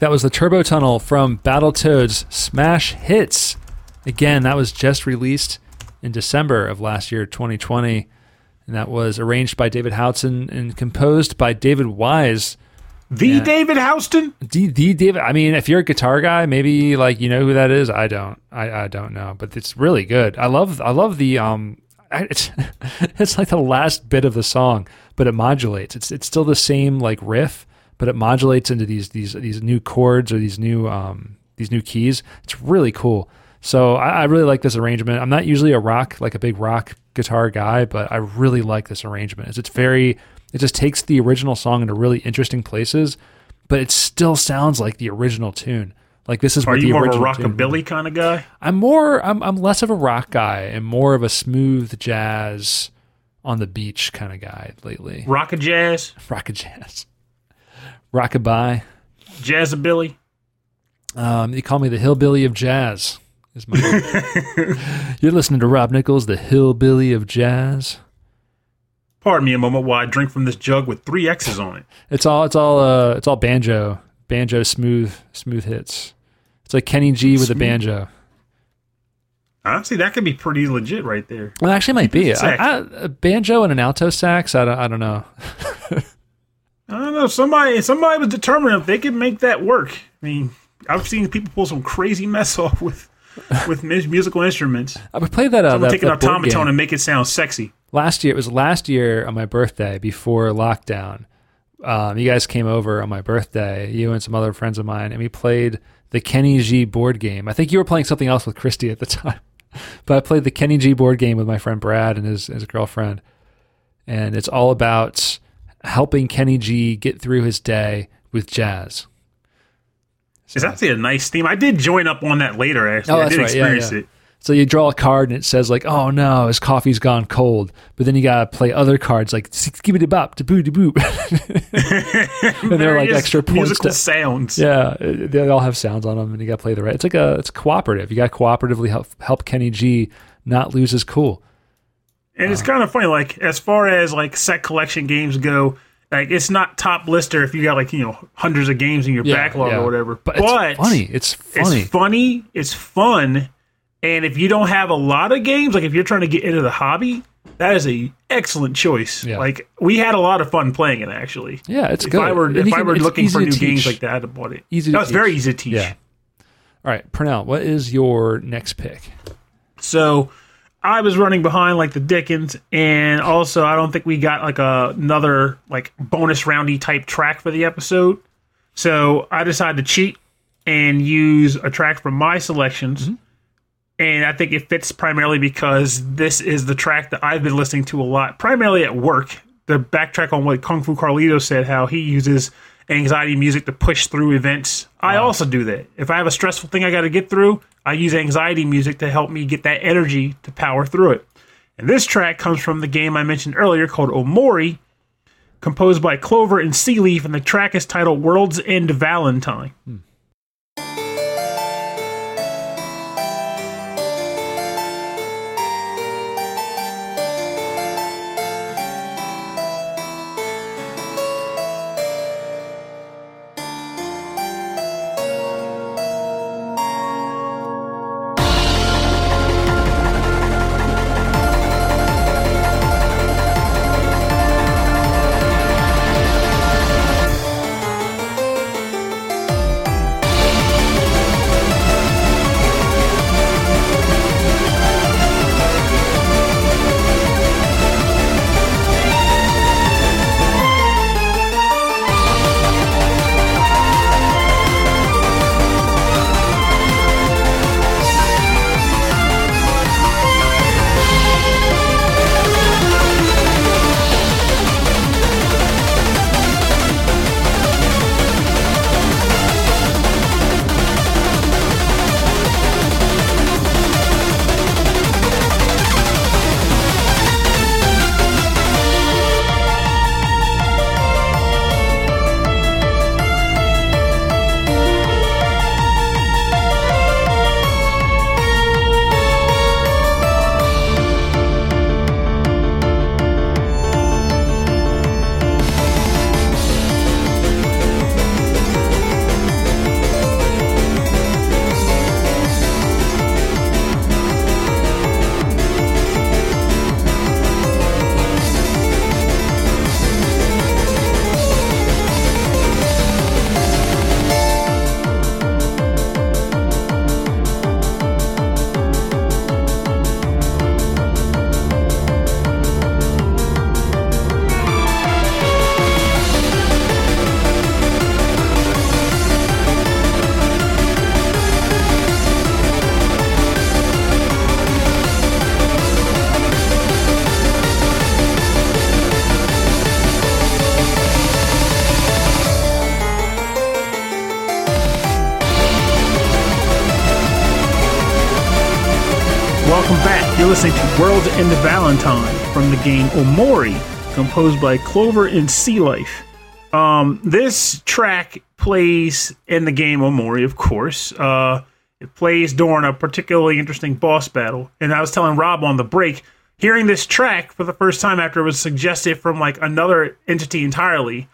That was the Turbo Tunnel from Battletoads Smash Hits. Again, that was just released in December of last year, 2020. And that was arranged by David Housden and composed by David Wise. The Yeah. David Houston? The, the David, I mean, if you're a guitar guy, maybe like you know who that is. I don't. I, I don't know, but it's really good. I love I love the um. It's it's like the last bit of the song, but it modulates. It's it's still the same like riff, but it modulates into these these these new chords or these new um these new keys. It's really cool. So I, I really like this arrangement. I'm not usually a rock like a big rock guitar guy, but I really like this arrangement. It's, it's very It just takes the original song into really interesting places, but it still sounds like the original tune. Like this is Are you the more of a tune- rockabilly kind of guy? I'm more I'm I'm less of a rock guy and more of a smooth jazz on the beach kind of guy lately. Rock a jazz, Rock a jazz. Rockabye. jazzabilly. Um, you call me the hillbilly of jazz. Is my You're listening to Rob Nichols, the hillbilly of jazz. Pardon me a moment while I drink from this jug with three X's on it. It's all it's all uh it's all banjo. Banjo smooth smooth hits. It's like Kenny G with a Smooth. banjo. Honestly, that could be pretty legit right there. Well, actually, it might be. I, I, a banjo and an alto sax. I don't, I don't know. I don't know. Somebody, somebody was determined if they could make that work. I mean, I've seen people pull some crazy mess off with with musical instruments. I would play that. Uh, Someone that, take an automaton and make it sound sexy. last year. It was last year on my birthday before lockdown. Um, you guys came over on my birthday, you and some other friends of mine, and we played the Kenny G board game. I think you were playing something else with Christy at the time, but I played the Kenny G board game with my friend Brad and his his girlfriend, and it's all about helping Kenny G get through his day with jazz. It's actually a nice theme. I did join up on that later. Actually, Oh, I that's did right. Yeah, experience yeah. it. So you draw a card and it says like, "Oh no, his coffee's gone cold." But then you gotta play other cards like "Give it a bop, da boo, da boop," and they're like extra points. musical To, sounds. yeah, they all have sounds on them, and you gotta play the right. It's like a it's cooperative. You gotta cooperatively help help Kenny G not lose his cool. And it's kind of funny, like as far as like set collection games go, like it's not top lister if you got like you know hundreds of games in your Yeah, backlog yeah. or whatever. But, it's funny. It's funny. It's funny. It's fun. And if you don't have a lot of games, like if you're trying to get into the hobby, that is a excellent choice. Yeah. Like we had a lot of fun playing it actually. yeah, it's If good. I were if you I were looking for new to games like that, I'd have bought it. Easy No, it's very easy to teach. Yeah. All right, Pernell, what is your next pick? So I was running behind like the Dickens, and also I don't think we got like a, another like bonus roundy type track for the episode. So I decided to cheat and use a track from my selections. Mm-hmm. And I think it fits primarily because this is the track that I've been listening to a lot, primarily at work. The backtrack on what Kung Fu Carlito said, how he uses anxiety music to push through events. I also do that. If I have a stressful thing I got to get through, I use anxiety music to help me get that energy to power through it. And this track comes from the game I mentioned earlier called Omori, composed by Clover and Sealeaf, and the track is titled World's End Valentine. listening game Omori, composed by Clover and Sealeaf. Um, this track plays in the game Omori, of course. Uh, it plays during a particularly interesting boss battle. And I was telling Rob on the break, hearing this track for the first time after it was suggested from like another entity entirely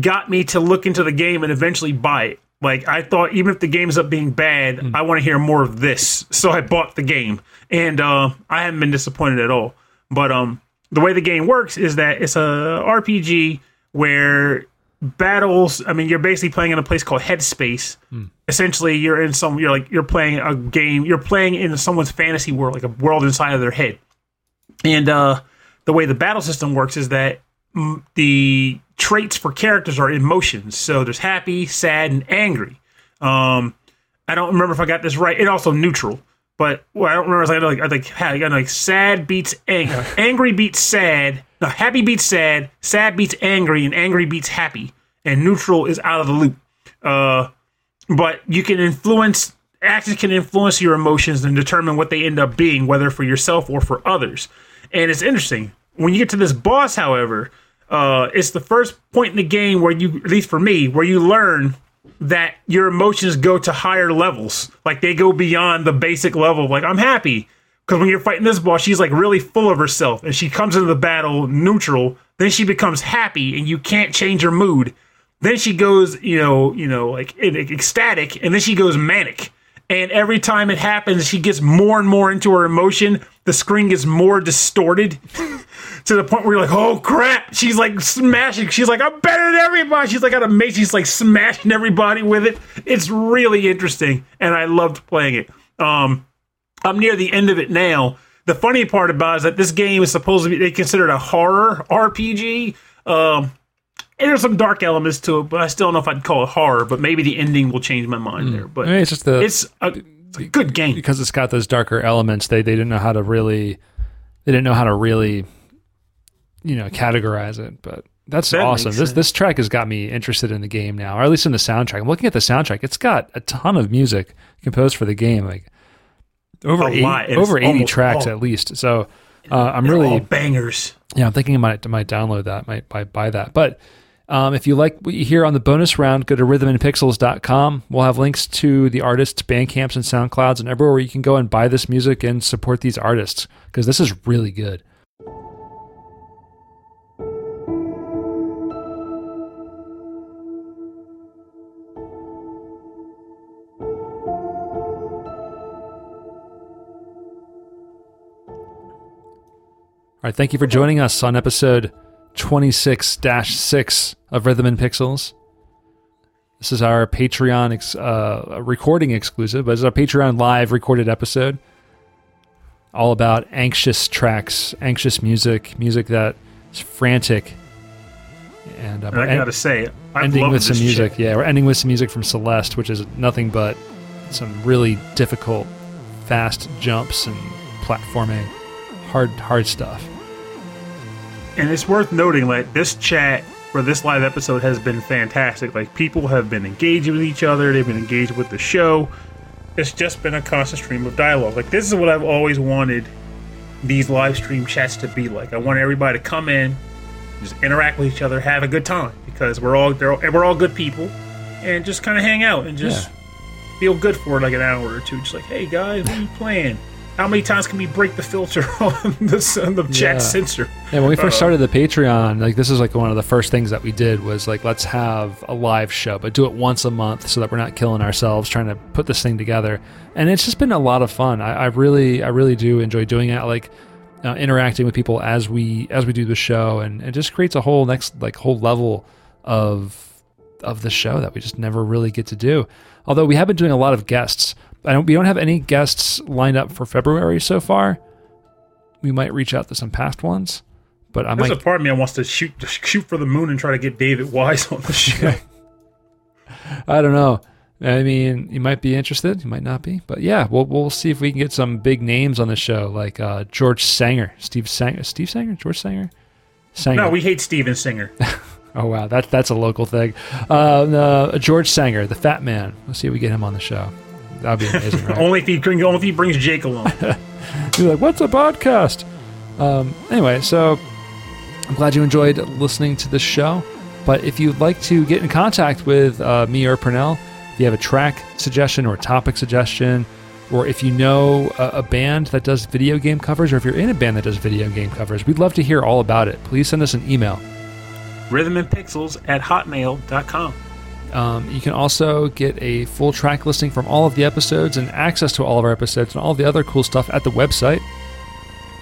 got me to look into the game and eventually buy it. Like I thought, even if the game ends up being bad, I want to hear more of this. So I bought the game, and uh, I haven't been disappointed at all. But um, the way the game works is that it's a RPG where battles. I mean, you're basically playing in a place called Headspace. Essentially, you're in some. You're like you're playing a game. You're playing in someone's fantasy world, like a world inside of their head. And uh, the way the battle system works is that mm, the traits for characters are emotions. So there's happy, sad, and angry. Um, I don't remember if I got this right. And also neutral. But well, I don't remember. I like, I like, you got like sad beats angry, angry beats sad. No, happy beats sad. Sad beats angry, and angry beats happy. And neutral is out of the loop. Uh, but you can influence actions can influence your emotions and determine what they end up being, whether for yourself or for others. And it's interesting when you get to this boss. However, uh, it's the first point in the game where you, at least for me, where you learn that your emotions go to higher levels. Like they go beyond the basic level. of, Like I'm happy because when you're fighting this boss, she's like really full of herself, and she comes into the battle neutral. Then she becomes happy, and you can't change her mood. Then she goes, you know, you know, like ecstatic, and then she goes manic. And every time it happens, she gets more and more into her emotion. The screen gets more distorted to the point where you're like, oh crap. She's like smashing. She's like, I'm better than everybody. She's like got a mate. She's like smashing everybody with it. It's really interesting. And I loved playing it. Um, I'm near the end of it now. The funny part about it is that this game is supposed to be they considered a horror RPG. Um, and there's some dark elements to it, but I still don't know if I'd call it horror. But maybe the ending will change my mind there. But I mean, it's just the it's a, it's a good game. because it's got those darker elements. They they didn't know how to really they didn't know how to really you know categorize it. But that's That awesome. This sense. this track has got me interested in the game now, or at least in the soundtrack. I'm looking at the soundtrack. It's got a ton of music composed for the game, like over A 80, lot. Over 80 tracks all- at least. So uh, I'm really all bangers. yeah, I'm thinking I might, I might download that, might buy, buy that. But um, if you like what you hear on the bonus round, go to rhythmandpixels.com. We'll have links to the artists, Bandcamps, and SoundClouds, and everywhere where you can go and buy this music and support these artists because this is really good. Right, thank you for joining us on episode 26 6 of Rhythm and Pixels. This is our Patreon ex- uh, recording exclusive, but it's our Patreon live recorded episode. All about anxious tracks, anxious music, music that is frantic. And, um, And I gotta say, I ending with some music. chick. Yeah, we're ending with some music from Celeste, which is nothing but some really difficult, fast jumps and platforming, hard, hard stuff. And it's worth noting that this chat for this live episode has been fantastic. Like people have been engaging with each other, they've been engaged with the show. It's just been a constant stream of dialogue. Like this is what I've always wanted these live stream chats to be like. I want everybody to come in, just interact with each other, have a good time because we're all we're all good people, and just kind of hang out and just feel good for like an hour or two. Just like, hey guys, what are you playing? How many times can we break the filter on the, on the Yeah. chat censor? And when we first started the Patreon, like this is like one of the first things that we did was like let's have a live show, but do it once a month so that we're not killing ourselves trying to put this thing together. And it's just been a lot of fun. I, I really, I really do enjoy doing it. I like uh, interacting with people as we as we do the show, and it just creates a whole next like whole level of of the show that we just never really get to do. Although we have been doing a lot of guests. I don't. We don't have any guests lined up for February so far. We might reach out to some past ones, but I There's might a part of me that wants to shoot shoot for the moon and try to get David Wise on the show. I don't know. I mean, you might be interested, you might not be, but yeah, we'll we'll see if we can get some big names on the show, like uh, George Sanger, Steve Sanger, Steve Sanger, George Sanger, Sanger. no, we hate Steven Singer. oh wow, that that's a local thing. Uh, no, George Sanger, the Fat Man. Let's see if we get him on the show. That'd be amazing, right? Only if he bring- only if he brings Jake along. You're like, what's a podcast? Um, anyway, so I'm glad you enjoyed listening to the show. But if you'd like to get in contact with uh, me or Pernell, if you have a track suggestion or a topic suggestion, or if you know a, a band that does video game covers, or if you're in a band that does video game covers, we'd love to hear all about it. Please send us an email. Rhythm and Pixels at hotmail.com. Um, you can also get a full track listing from all of the episodes and access to all of our episodes and all the other cool stuff at the website.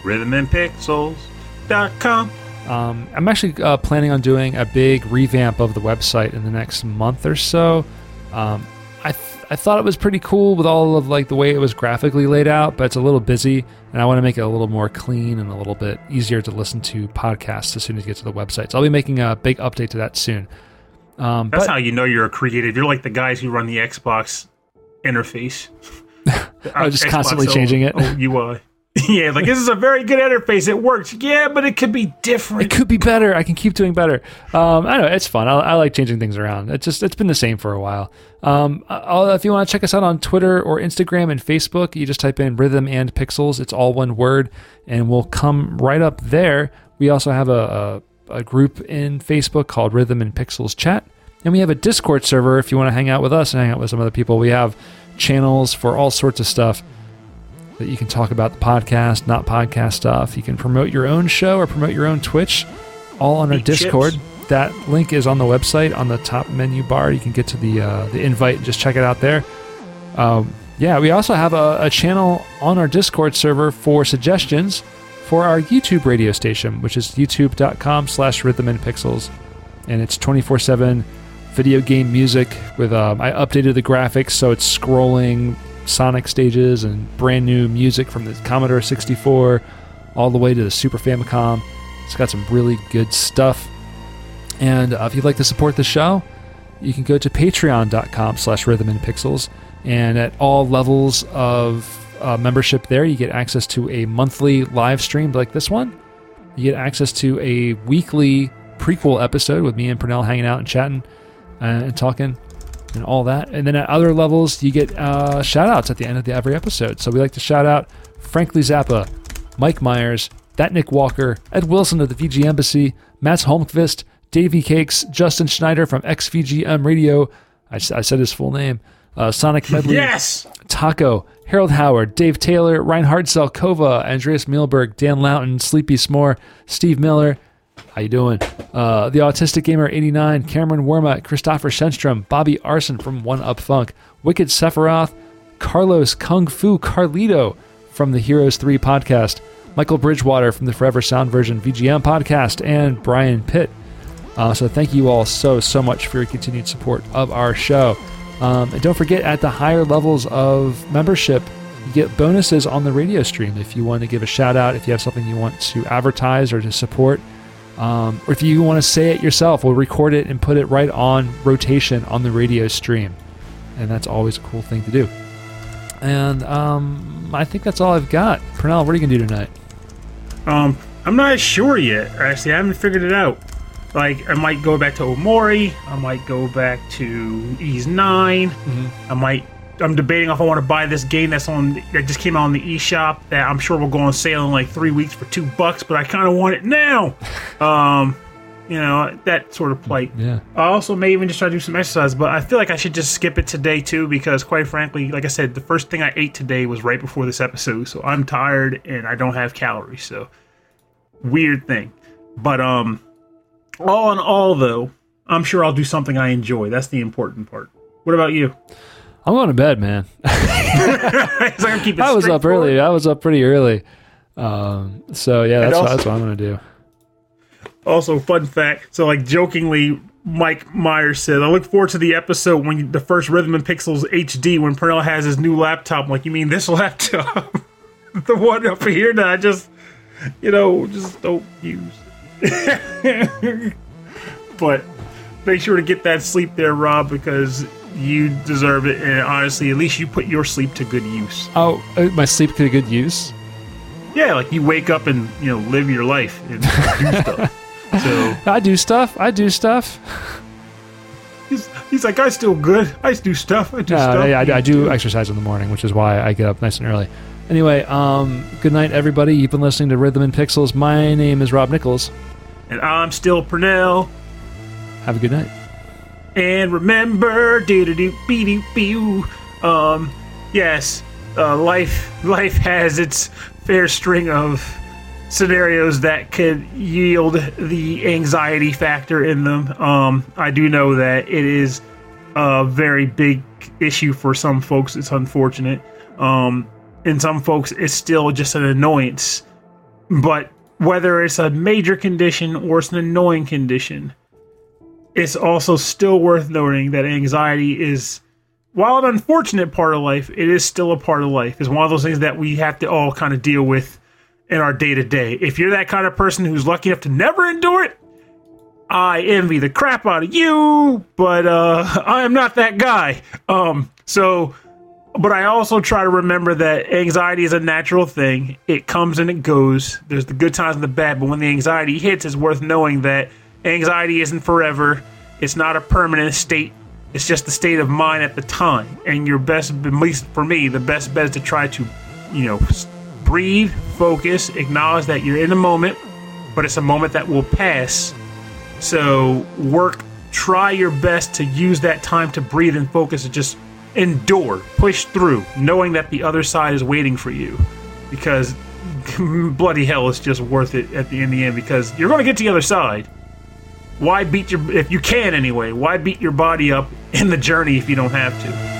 Rhythmandpixels.com. Um, I'm actually uh, planning on doing a big revamp of the website in the next month or so. Um, I, th- I thought it was pretty cool with all of like the way it was graphically laid out, but it's a little busy, and I want to make it a little more clean and a little bit easier to listen to podcasts as soon as you get to the website. So I'll be making a big update to that soon. Um, That's but- how you know you're a creative. You're like the guys who run the Xbox interface. Oh, just Xbox constantly O- changing it. Oh, UI. yeah, like this is a very good interface. It works. Yeah, but it could be different. it could be better. I can keep doing better. Um, I know it's fun. I, I like changing things around. It's just it's been the same for a while. Um, I'll, if you want to check us out on Twitter or Instagram and Facebook, you just type in Rhythm and Pixels. It's all one word, and we'll come right up there. We also have a, a, a group in Facebook called Rhythm and Pixels Chat, and we have a Discord server if you want to hang out with us and hang out with some other people. We have channels for all sorts of stuff that you can talk about the podcast, not podcast stuff. You can promote your own show or promote your own Twitch, all on our Eat chips. Discord. That link is on the website on the top menu bar. You can get to the uh, the invite and just check it out there. Um, yeah, we also have a, a channel on our Discord server for suggestions for our YouTube radio station, which is youtube.com slash rhythm and pixels. And it's 24 7 video game music with, um, I updated the graphics so it's scrolling Sonic stages and brand new music from the Commodore 64 all the way to the Super Famicom. It's got some really good stuff. And uh, if you'd like to support the show, you can go to patreon.com slash rhythm and pixels. And at all levels of uh, membership there, you get access to a monthly live stream like this one. You get access to a weekly prequel episode with me and Pernell hanging out and chatting uh, and talking and all that. And then at other levels, you get uh, shout outs at the end of the, every episode. So we like to shout out Frankly Zappa, Mike Myers, That Nick Walker, Ed Wilson of the VG Embassy, Mats Holmqvist, Davey Cakes, Justin Schneider from XVGM Radio. I, I said his full name. Uh, Sonic Medley. yes. Taco, Harold Howard, Dave Taylor, Reinhard Selkova, Andreas Mielberg, Dan Loughton, Sleepy S'more, Steve Miller. How you doing? Uh, the Autistic Gamer 89, Cameron Worma, Christopher Shenstrom, Bobby Arson from One Up Funk, Wicked Sephiroth, Carlos Kung Fu Carlito from the Heroes 3 podcast, Michael Bridgewater from the Forever Sound Version VGM podcast, and Brian Pitt. Uh, so thank you all so, so much for your continued support of our show. Um, and don't forget, at the higher levels of membership, you get bonuses on the radio stream. If you want to give a shout out, if you have something you want to advertise or to support, um, or if you want to say it yourself, we'll record it and put it right on rotation on the radio stream. And that's always a cool thing to do. And um, I think that's all I've got. Pernell, what are you going to do tonight? Um, I'm not sure yet. Actually, I haven't figured it out. Like, I might go back to Omori. I might go back to Ys 9 I might. I'm debating if I want to buy this game that's on that just came out on the eShop that I'm sure will go on sale in like three weeks for two bucks, but I kind of want it now. Um, you know that sort of plight. Yeah. I also may even just try to do some exercise, but I feel like I should just skip it today too because, quite frankly, like I said, the first thing I ate today was right before this episode, so I'm tired and I don't have calories. So weird thing, but um, all in all, though, I'm sure I'll do something I enjoy. That's the important part. What about you? I'm going to bed, man. Like I was up early. I was up pretty early. Um, so yeah, that's, also- what, that's what I'm going to do. Also, fun fact. So, like jokingly, Mike Myers said, "I look forward to the episode when the first Rhythm and Pixels HD when Pernell has his new laptop." I'm like, you mean this laptop? the one up here that I just, you know, just don't use. but make sure to get that sleep there, Rob, because you deserve it. And honestly, at least you put your sleep to good use. Oh, uh, my sleep to good use. Yeah, like you wake up and you know live your life and do stuff. So I do stuff. I do stuff. he's, he's like, I still good. I do stuff. I do stuff. yeah, I, I do exercise in the morning, which is why I get up nice and early. Anyway, um, good night, everybody. You've been listening to Rhythm and Pixels. My name is Rob Nichols. And I'm still Pernell. Have a good night. And remember, do do do be do be Um, yes, uh, life life has its fair string of scenarios that could yield the anxiety factor in them. Um, I do know that it is a very big issue for some folks. It's unfortunate. Um, and some folks, it's still just an annoyance. But whether it's a major condition or it's an annoying condition, it's also still worth noting that anxiety is, while an unfortunate part of life, it is still a part of life. It's one of those things that we have to all kind of deal with in our day to day. If you're that kind of person who's lucky enough to never endure it, I envy the crap out of you, but uh, I am not that guy. Um, so, but I also try to remember that anxiety is a natural thing. It comes and it goes. There's the good times and the bad, but when the anxiety hits, it's worth knowing that anxiety isn't forever. It's not a permanent state. It's just the state of mind at the time. And your best, at least for me, the best bet is to try to, you know, breathe, focus, acknowledge that you're in a moment, but it's a moment that will pass. So work, try your best to use that time to breathe and focus and just endure, push through, knowing that the other side is waiting for you. Because bloody hell, it's just worth it at the in the end because you're going to get to the other side. Why beat your if you can anyway? Why beat your body up in the journey if you don't have to?